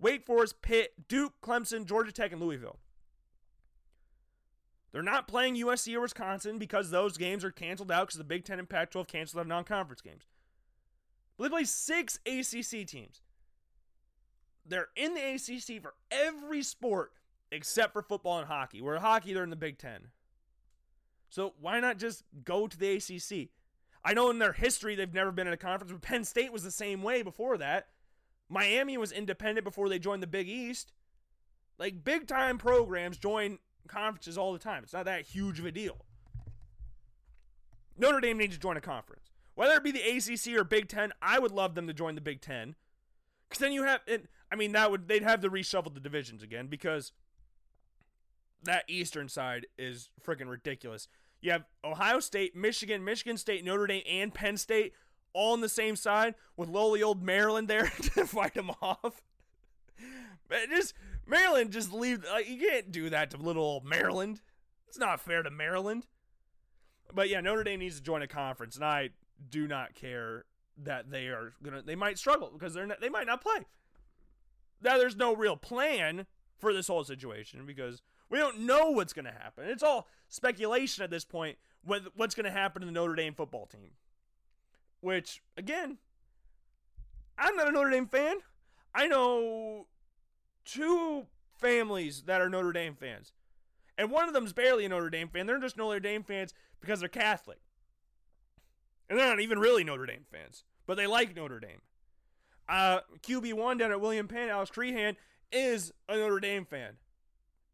Wake Forest, Pitt, Duke, Clemson, Georgia Tech, and Louisville. They're not playing USC or Wisconsin because those games are canceled out because the Big Ten and Pac 12 canceled out non conference games. But they play six ACC teams. They're in the ACC for every sport except for football and hockey. Where hockey, they're in the Big Ten. So why not just go to the ACC? I know in their history they've never been in a conference, but Penn State was the same way before that. Miami was independent before they joined the Big East. Like big time programs join conferences all the time. It's not that huge of a deal. Notre Dame needs to join a conference. Whether it be the ACC or Big Ten, I would love them to join the Big Ten. Because then you have, it, I mean, that would they'd have to reshuffle the divisions again because that Eastern side is freaking ridiculous. You have Ohio State, Michigan, Michigan State, Notre Dame, and Penn State all on the same side with lowly old Maryland there to fight them off. Just Maryland, just leave. Like, you can't do that to little old Maryland. It's not fair to Maryland. But yeah, Notre Dame needs to join a conference, and I do not care that they are gonna. They might struggle because they're not, they might not play. Now there's no real plan for this whole situation because we don't know what's going to happen. It's all speculation at this point with what's going to happen to the Notre Dame football team. Which, again, I'm not a Notre Dame fan. I know two families that are Notre Dame fans. And one of them's barely a Notre Dame fan. They're just Notre Dame fans because they're Catholic. And they're not even really Notre Dame fans, but they like Notre Dame. Uh, QB1 down at William Penn, Alex Crehan, is a Notre Dame fan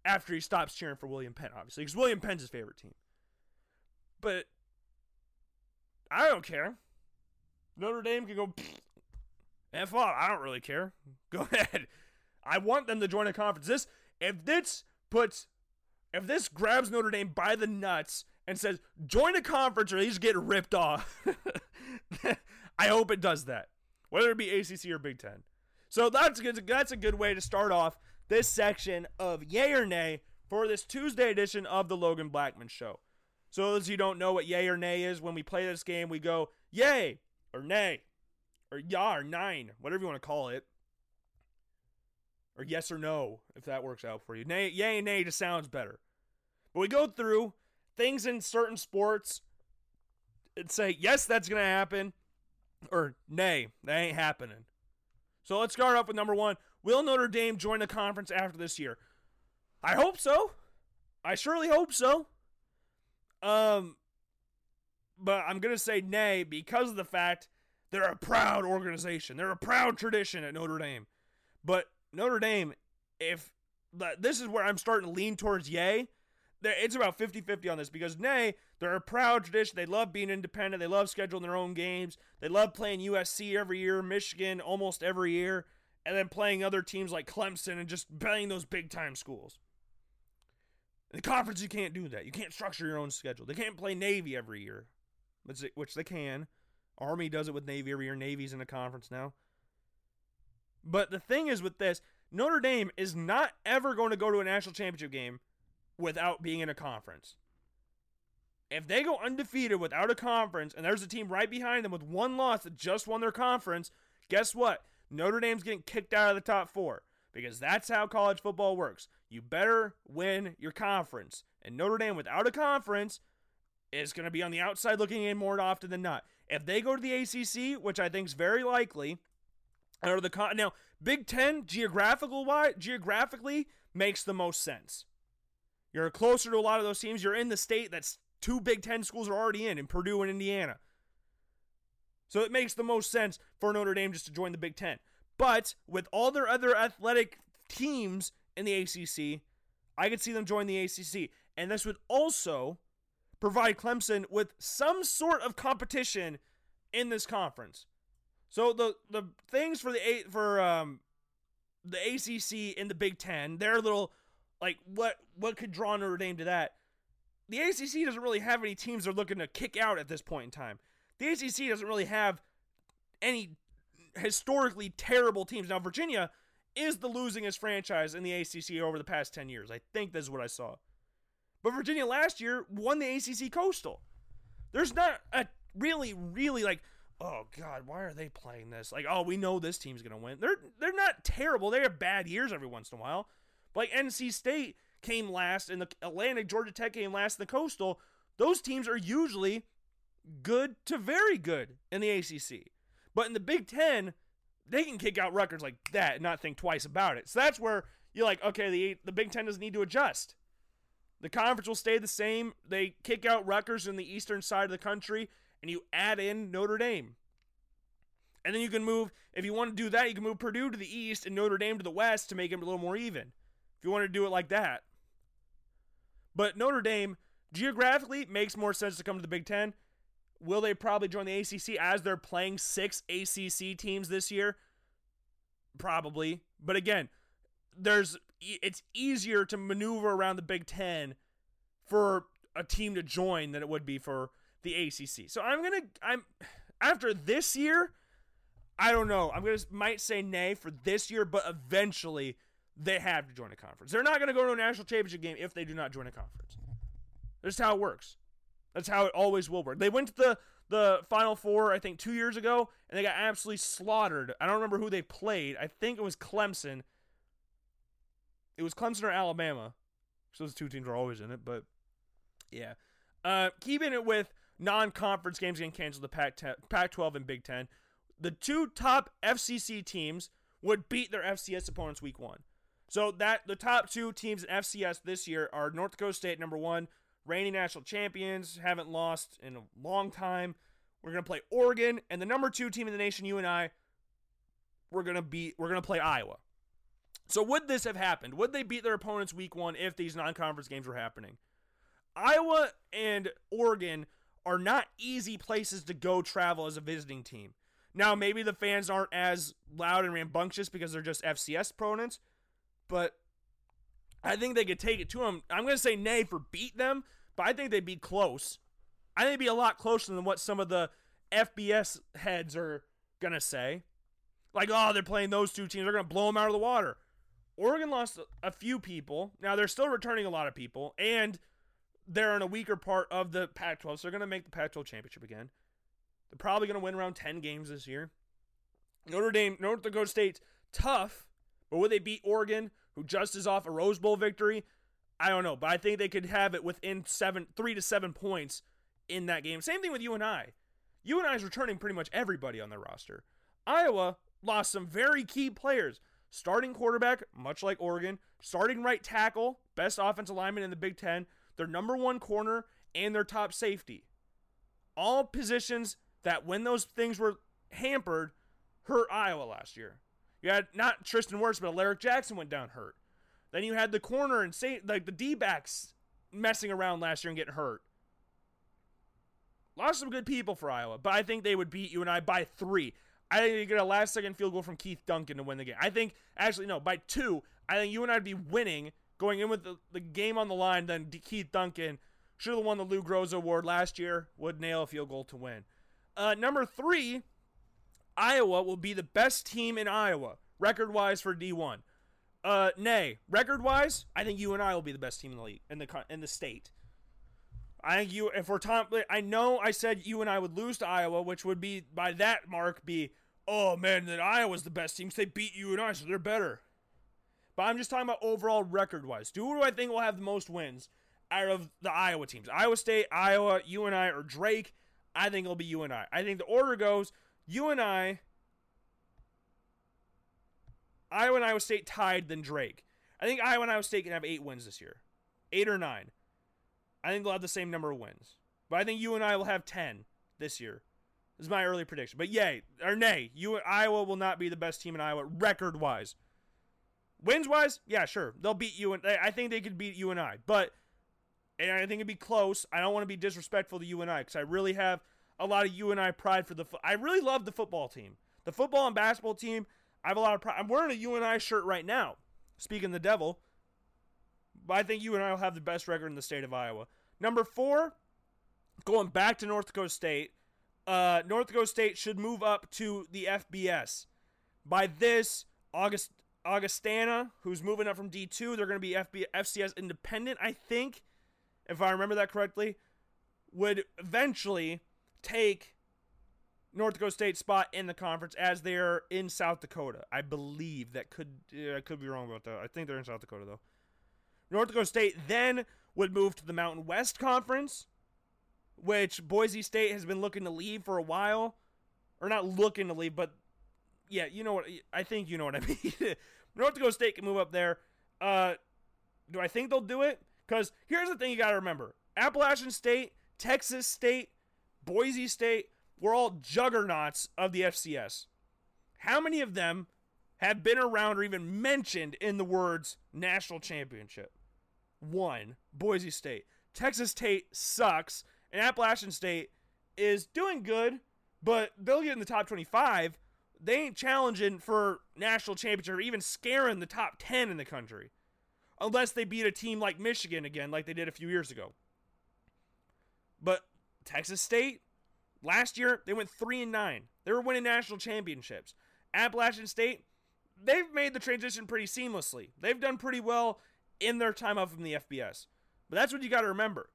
after he stops cheering for William Penn, obviously, because William Penn's his favorite team. But I don't care. Notre Dame can go F off. I don't really care. Go ahead. I want them to join a conference. This if this puts if this grabs Notre Dame by the nuts and says join a conference or he's getting ripped off. I hope it does that. Whether it be ACC or Big Ten. So that's good. That's a good way to start off this section of Yay or Nay for this Tuesday edition of the Logan Blackman Show. So, those you don't know what Yay or Nay is, when we play this game, we go Yay or Nay or Ya or Nine, whatever you want to call it. Or yes or no, if that works out for you. Nay, yay nay just sounds better. But we go through things in certain sports and say, yes, that's going to happen, or nay, that ain't happening. So let's start off with number one. Will Notre Dame join the conference after this year? I hope so. I surely hope so. Um, but I'm gonna say nay because of the fact they're a proud organization. They're a proud tradition at Notre Dame. But Notre Dame, if this is where I'm starting to lean towards yay, it's about 50 50 on this because, nay, they're a proud tradition. They love being independent. They love scheduling their own games. They love playing USC every year, Michigan almost every year and then playing other teams like Clemson and just playing those big time schools. In the conference, you can't do that. You can't structure your own schedule. They can't play Navy every year, which they can. Army does it with Navy every year. Navy's in a conference now. But the thing is with this, Notre Dame is not ever going to go to a national championship game without being in a conference. If they go undefeated without a conference and there's a team right behind them with one loss that just won their conference, guess what? Notre Dame's getting kicked out of the top four because that's how college football works. You better win your conference. And Notre Dame, without a conference, is going to be on the outside looking in more often than not. If they go to the ACC, which I think is very likely, or the con- now Big Ten geographical wise, geographically makes the most sense. You're closer to a lot of those teams. You're in the state that's two Big Ten schools are already in, in Purdue and Indiana. So it makes the most sense for Notre Dame just to join the Big Ten. But with all their other athletic teams in the ACC, I could see them join the ACC. And this would also provide Clemson with some sort of competition in this conference. So the the things for the for um the ACC and the Big Ten, they're little like what what could draw Notre Dame to that? The ACC doesn't really have any teams they're looking to kick out at this point in time the ACC doesn't really have any historically terrible teams. Now, Virginia is the losingest franchise in the ACC over the past 10 years. I think that's what I saw. But Virginia last year won the ACC Coastal. There's not a really, really like, oh God, why are they playing this? Like, oh, we know this team's gonna win. They're they're not terrible. They have bad years every once in a while. But like NC State came last, and the Atlantic Georgia Tech came last in the Coastal. Those teams are usually good to very good in the ACC. But in the Big Ten, they can kick out records like that and not think twice about it. So that's where you're like, okay, the the Big Ten doesn't need to adjust. The conference will stay the same. They kick out Rutgers in the eastern side of the country, and you add in Notre Dame. And then you can move, if you want to do that, you can move Purdue to the east and Notre Dame to the west to make it a little more even. If you want to do it like that. But Notre Dame, geographically, makes more sense to come to the Big Ten. Will they probably join the ACC as they're playing six ACC teams this year? Probably. But again, there's it's easier to maneuver around the Big 10 for a team to join than it would be for the ACC. So I'm going to I'm after this year, I don't know. I'm going to might say nay for this year, but eventually they have to join a conference. They're not going to go to a national championship game if they do not join a conference. That's how it works. That's how it always will work. They went to the the Final Four, I think, two years ago, and they got absolutely slaughtered. I don't remember who they played. I think it was Clemson. It was Clemson or Alabama. So those two teams are always in it, but yeah. Uh, keeping it with non-conference games getting canceled, the Pac Pac-12 and Big Ten. The two top FCS teams would beat their FCS opponents week one. So that the top two teams in FCS this year are North Dakota State number one, reigning national champions, haven't lost in a long time. We're gonna play Oregon, and the number two team in the nation, UNI. we're gonna beat. We're gonna play Iowa. So would this have happened? Would they beat their opponents week one if these non-conference games were happening? Iowa and Oregon are not easy places to go travel as a visiting team. Now, maybe the fans aren't as loud and rambunctious because they're just FCS opponents, but I think they could take it to them. I'm going to say nay for beat them, but I think they'd be close. I think it'd be a lot closer than what some of the FBS heads are going to say. Like, oh, they're playing those two teams. They're going to blow them out of the water. Oregon lost a few people. Now, they're still returning a lot of people, and they're in a weaker part of the Pac 12, so they're going to make the Pac 12 championship again. They're probably going to win around 10 games this year. Notre Dame, North Dakota State, tough, but would they beat Oregon, who just is off a Rose Bowl victory? I don't know, but I think they could have it within seven, three to seven points in that game. Same thing with UNI. UNI is returning pretty much everybody on their roster. Iowa lost some very key players. Starting quarterback, much like Oregon. Starting right tackle, best offensive lineman in the Big Ten. Their number one corner and their top safety. All positions that, when those things were hampered, hurt Iowa last year. You had not Tristan Wirfs, but Alaric Jackson went down hurt. Then you had the corner and say like the D backs messing around last year and getting hurt. Lost some good people for Iowa, but I think they would beat UNI by three. I think they get a last second field goal from Keith Duncan to win the game. I think actually no, by two. I think UNI'd be winning going in with the, the game on the line. Then Keith Duncan should have won the Lou Groza Award last year. Would nail a field goal to win. Uh, number three, Iowa will be the best team in Iowa, record wise for D1. Uh, nay, record wise, I think UNI will be the best team in the league in the in the state. I think you, if we're Tom, I know I said UNI would lose to Iowa, which would be by that mark be, oh man, then Iowa's the best team. So they beat UNI, so they're better. But I'm just talking about overall record wise. Who do I think will have the most wins out of the Iowa teams? Iowa State, Iowa, UNI, or Drake? I think it'll be UNI. I think the order goes UNI, Iowa and Iowa State tied, then Drake. I think Iowa and Iowa State can have eight wins this year, eight or nine. I think they'll have the same number of wins, but I think UNI will have ten this year. This is my early prediction. But yay or nay, you Iowa will not be the best team in Iowa record wise. Wins wise, yeah, sure, they'll beat you. And I think they could beat UNI But and I think it'd be close. I don't want to be disrespectful to UNI because I really have a lot of UNI pride for the. Fo- I really love the football team, the football and basketball team. I have a lot of pride. I'm wearing a UNI shirt right now. Speaking the devil, but I think UNI will have the best record in the state of Iowa. Number four, going back to North Dakota State. Uh, North Dakota State should move up to the FBS. By this, August Augustana, who's moving up from D2, they're going to be FB, FCS independent, I think, if I remember that correctly, would eventually take North Dakota State spot in the conference as they're in South Dakota. I believe that could I could be wrong about that. I think they're in South Dakota though. North Dakota State then would move to the Mountain West Conference, which Boise State has been looking to leave for a while, or not looking to leave, but yeah, you know what I think you know what I mean. North Dakota State can move up there. Uh, do I think they'll do it? Because here's the thing you got to remember: Appalachian State, Texas State, Boise State were all juggernauts of the FCS. How many of them have been around or even mentioned in the words national championship? One, Boise State. Texas State sucks, and Appalachian State is doing good, but they'll get in the top 25. They ain't challenging for national championship or even scaring the top 10 in the country. Unless they beat a team like Michigan again, like they did a few years ago. But Texas State, last year, they went 3 and 9. They were winning national championships. Appalachian State, they've made the transition pretty seamlessly. They've done pretty well in their time up from the FBS. But that's what you got to remember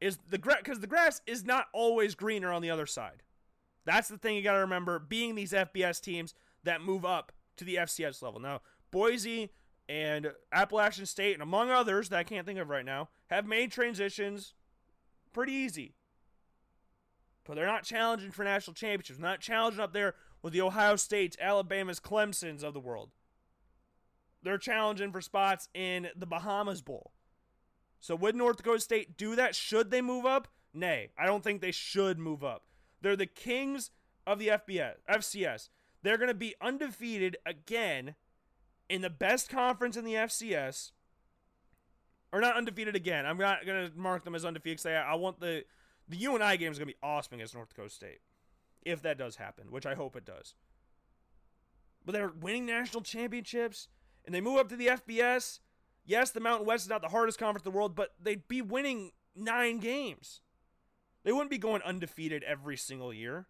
is the grass because the grass is not always greener on the other side. That's the thing you got to remember. Being these FBS teams that move up to the FCS level now, Boise and Appalachian State and among others that I can't think of right now have made transitions pretty easy. But they're not challenging for national championships. Not challenging up there with the Ohio States, Alabama's, Clemson's of the world. They're challenging for spots in the Bahamas Bowl. So would North Dakota State do that? Should they move up? Nay, I don't think they should move up. They're the kings of the FBS, FCS. They're going to be undefeated again in the best conference in the FCS. Or not undefeated again. I'm not going to mark them as undefeated I, I want the the UNI game is going to be awesome against North Dakota State. If that does happen, which I hope it does. But they're winning national championships and they move up to the FBS Yes, the Mountain West is not the hardest conference in the world, but they'd be winning nine games. They wouldn't be going undefeated every single year.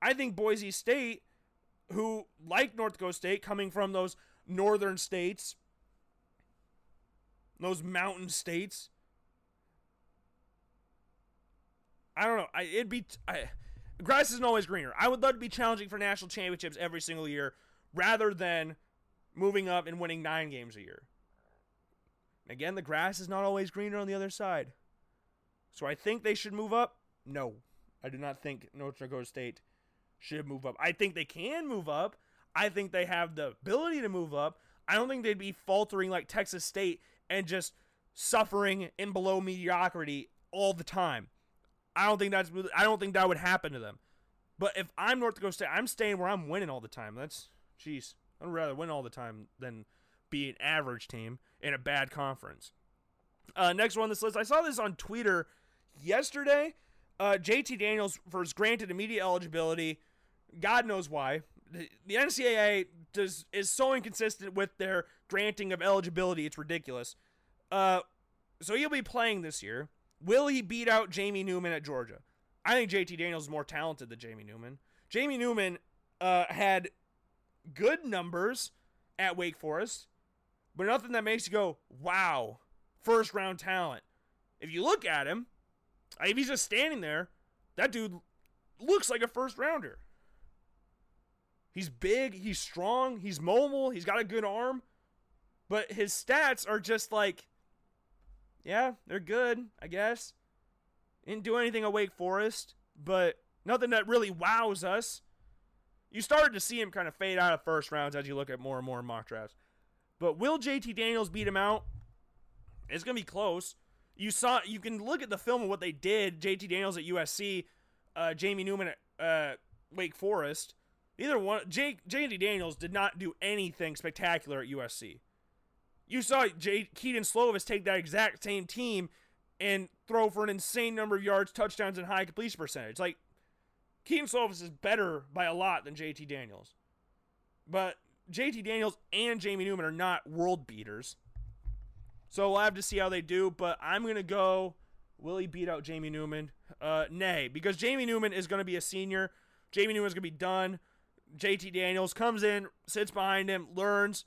I think Boise State, who, like North Dakota State, coming from those northern states, those mountain states, I don't know. I, it'd be. I, grass isn't always greener. I would love to be challenging for national championships every single year rather than moving up and winning nine games a year. Again, the grass is not always greener on the other side. So I think they should move up. No, I do not think North Dakota State should move up. I think they can move up. I think they have the ability to move up. I don't think they'd be faltering like Texas State and just suffering in below mediocrity all the time. I don't think that's I don't think that would happen to them. But if I'm North Dakota State, I'm staying where I'm winning all the time. That's jeez. I'd rather win all the time than be an average team in a bad conference. Uh, next one on this list, I saw this on Twitter yesterday. Uh, JT Daniels was granted immediate eligibility. God knows why. The, NCAA does is so inconsistent with their granting of eligibility. It's ridiculous. Uh, so he'll be playing this year. Will he beat out Jamie Newman at Georgia? I think JT Daniels is more talented than Jamie Newman. Jamie Newman uh, had good numbers at Wake Forest but nothing that makes you go, wow, first round talent. If you look at him, if he's just standing there, that dude looks like a first rounder. He's big, he's strong, he's mobile, he's got a good arm, but his stats are just like, yeah, they're good, I guess. Didn't do anything at Wake Forest, but nothing that really wows us. You started to see him kind of fade out of first rounds as you look at more and more mock drafts. But will JT Daniels beat him out? It's gonna be close. You saw. You can look at the film of what they did. JT Daniels at USC, uh, Jamie Newman at uh, Wake Forest. Either one. Jake JT Daniels did not do anything spectacular at USC. You saw J- Kedon Slovis take that exact same team and throw for an insane number of yards, touchdowns, and high completion percentage. Like Kedon Slovis is better by a lot than JT Daniels. But JT Daniels and Jamie Newman are not world beaters. So we'll have to see how they do, but I'm going to go. Will he beat out Jamie Newman? Uh, nay, because Jamie Newman is going to be a senior. Jamie Newman's going to be done. JT Daniels comes in, sits behind him, learns,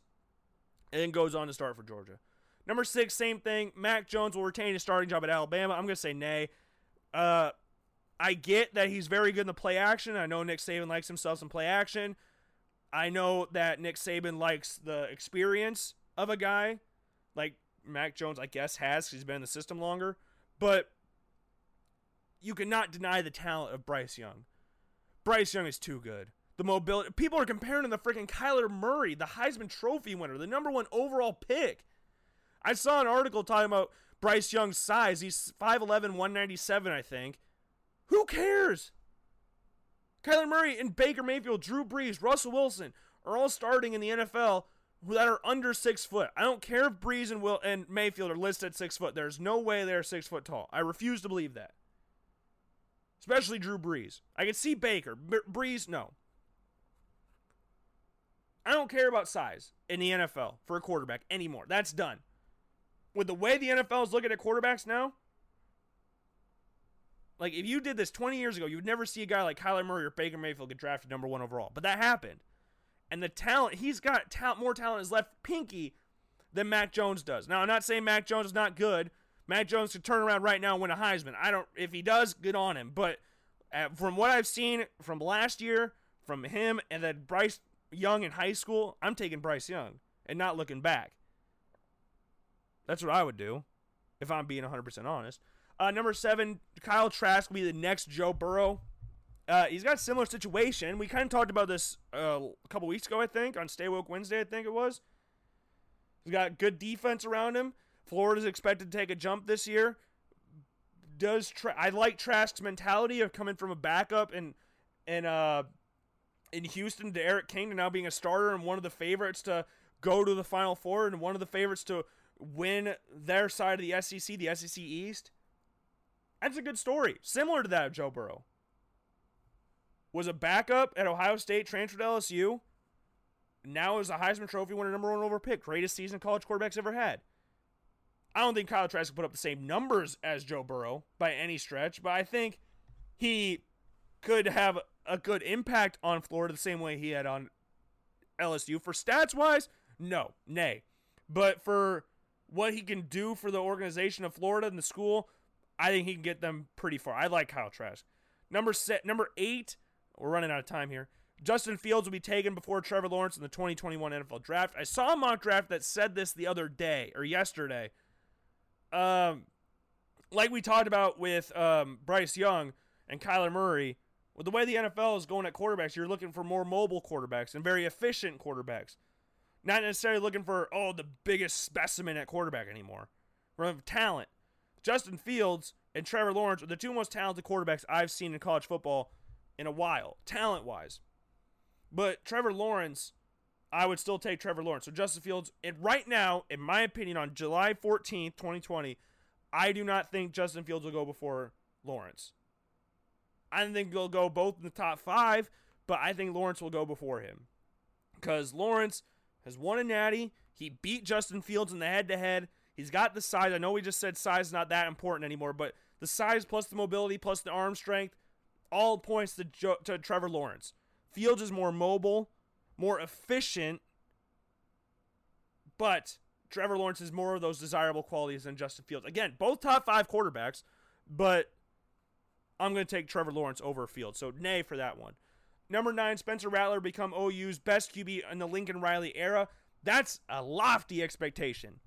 and then goes on to start for Georgia. Number six, same thing. Mac Jones will retain his starting job at Alabama. I'm going to say nay. Uh, I get that he's very good in the play action. I know Nick Saban likes himself some play action. I know that Nick Saban likes the experience of a guy like Mac Jones, I guess, has. He's been in the system longer. But you cannot deny the talent of Bryce Young. Bryce Young is too good. The mobility. People are comparing to freaking Kyler Murray, the Heisman Trophy winner, the number one overall pick. I saw an article talking about Bryce Young's size. He's 5'11, 197, I think. Who cares? Kyler Murray and Baker Mayfield, Drew Brees, Russell Wilson are all starting in the NFL that are under six foot. I don't care if Brees and Will and Mayfield are listed six foot. There's no way they're six foot tall. I refuse to believe that. especially Drew Brees. I can see Baker. B- Brees, no. I don't care about size in the NFL for a quarterback anymore. That's done. With the way the NFL is looking at quarterbacks now, like if you did this 20 years ago, you would never see a guy like Kyler Murray or Baker Mayfield get drafted number one overall. But that happened. And the talent, he's got talent, more talent his left pinky than Mac Jones does. Now, I'm not saying Mac Jones is not good. Mac Jones could turn around right now and win a Heisman. I don't, if he does, good on him. But uh, from what I've seen from last year, from him and then Bryce Young in high school, I'm taking Bryce Young and not looking back. That's what I would do if I'm being 100% honest. Uh, number seven, Kyle Trask will be the next Joe Burrow. Uh, he's got a similar situation. We kind of talked about this uh, a couple weeks ago, I think, on Stay Woke Wednesday, I think it was. He's got good defense around him. Florida's expected to take a jump this year. Does Tra- I like Trask's mentality of coming from a backup and and uh in Houston to D'Eriq King to now being a starter and one of the favorites to go to the Final Four and one of the favorites to win their side of the SEC, the SEC East. That's a good story. Similar to that of Joe Burrow. Was a backup at Ohio State, transferred to LSU. Now is a Heisman Trophy winner, number one over pick. Greatest season college quarterbacks ever had. I don't think Kyle Trask put up the same numbers as Joe Burrow by any stretch, but I think he could have a good impact on Florida the same way he had on LSU. For stats wise, no, nay. But for what he can do for the organization of Florida and the school, I think he can get them pretty far. I like Kyle Trask. Number set, number eight. We're running out of time here. Justin Fields will be taken before Trevor Lawrence in the 2021 NFL Draft. I saw a mock draft that said this the other day or yesterday. Um, like we talked about with um, Bryce Young and Kyler Murray, with the way the NFL is going at quarterbacks, you're looking for more mobile quarterbacks and very efficient quarterbacks. Not necessarily looking for, oh, the biggest specimen at quarterback anymore. From talent. Justin Fields and Trevor Lawrence are the two most talented quarterbacks I've seen in college football in a while, talent wise. But Trevor Lawrence, I would still take Trevor Lawrence. So Justin Fields, and right now, in my opinion, on July 14th, 2020, I do not think Justin Fields will go before Lawrence. I don't think they'll go both in the top five, but I think Lawrence will go before him. Because Lawrence has won a natty. He beat Justin Fields in the head to head. He's got the size. I know we just said size is not that important anymore, but the size plus the mobility plus the arm strength all points to, jo- to Trevor Lawrence. Fields is more mobile, more efficient, but Trevor Lawrence is more of those desirable qualities than Justin Fields. Again, both top five quarterbacks, but I'm going to take Trevor Lawrence over Field. So, nay for that one. Number nine, Spencer Rattler become OU's best QB in the Lincoln Riley era. That's a lofty expectation.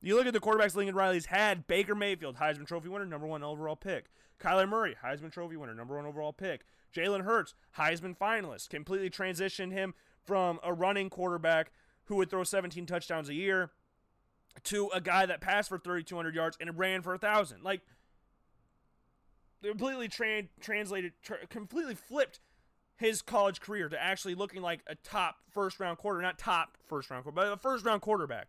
You look at the quarterbacks Lincoln Riley's had Baker Mayfield, Heisman Trophy winner, number one overall pick. Kyler Murray, Heisman Trophy winner, number one overall pick. Jalen Hurts, Heisman finalist, completely transitioned him from a running quarterback who would throw 17 touchdowns a year to a guy that passed for 3,200 yards and ran for a 1,000. Like, completely tra- translated, tra- completely flipped his college career to actually looking like a top first round quarter, not top first round quarter, but a first round quarterback.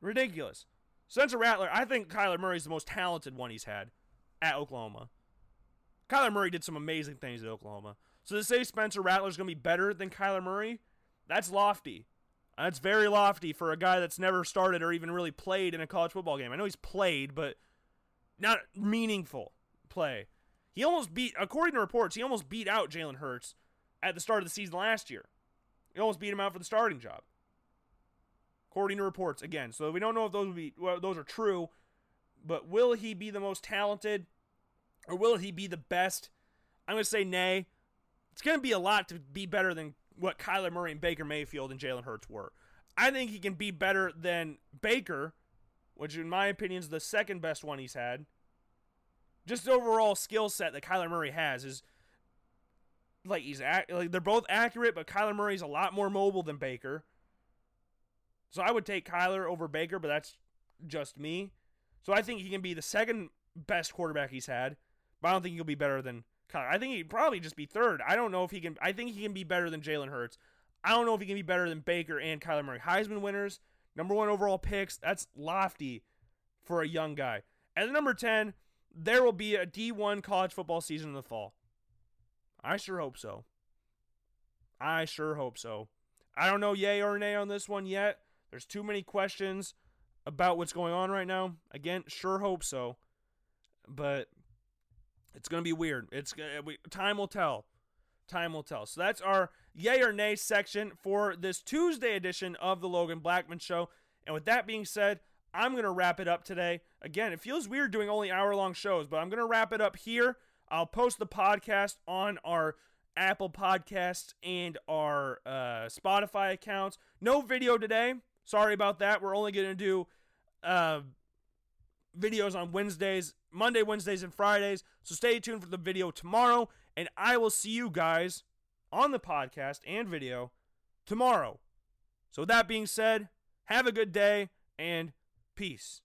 Ridiculous. Spencer Rattler, I think Kyler Murray's the most talented one he's had at Oklahoma. Kyler Murray did some amazing things at Oklahoma. So to say Spencer Rattler's going to be better than Kyler Murray, that's lofty. That's very lofty for a guy that's never started or even really played in a college football game. I know he's played, but not meaningful play. He almost beat, according to reports, he almost beat out Jalen Hurts at the start of the season last year. He almost beat him out for the starting job according to reports. Again, so we don't know if those be well, those are true, but will he be the most talented, or will he be the best? I'm gonna say nay. It's gonna be a lot to be better than what Kyler Murray and Baker Mayfield and Jalen Hurts were. I think he can be better than Baker, which in my opinion is the second best one he's had. Just overall skill set that Kyler Murray has is like he's ac- like they're both accurate, but Kyler Murray's a lot more mobile than Baker. So I would take Kyler over Baker, but that's just me. So I think he can be the second best quarterback he's had, but I don't think he'll be better than Kyler. I think he'd probably just be third. I don't know if he can. I think he can be better than Jalen Hurts. I don't know if he can be better than Baker and Kyler Murray. Heisman winners, number one overall picks. That's lofty for a young guy. And number 10, there will be a D1 college football season in the fall. I sure hope so. I sure hope so. I don't know yay or nay on this one yet. There's too many questions about what's going on right now. Again, sure hope so. But it's going to be weird. It's time will tell. Time will tell. So that's our yay or nay section for this Tuesday edition of the Logan Blackman Show. And with that being said, I'm going to wrap it up today. Again, it feels weird doing only hour long shows, but I'm going to wrap it up here. I'll post the podcast on our Apple Podcasts and our uh, Spotify accounts. No video today. Sorry about that. We're only going to do uh, videos on Wednesdays, Monday, Wednesdays, and Fridays. So stay tuned for the video tomorrow. And I will see you guys on the podcast and video tomorrow. So, with that being said, have a good day and peace.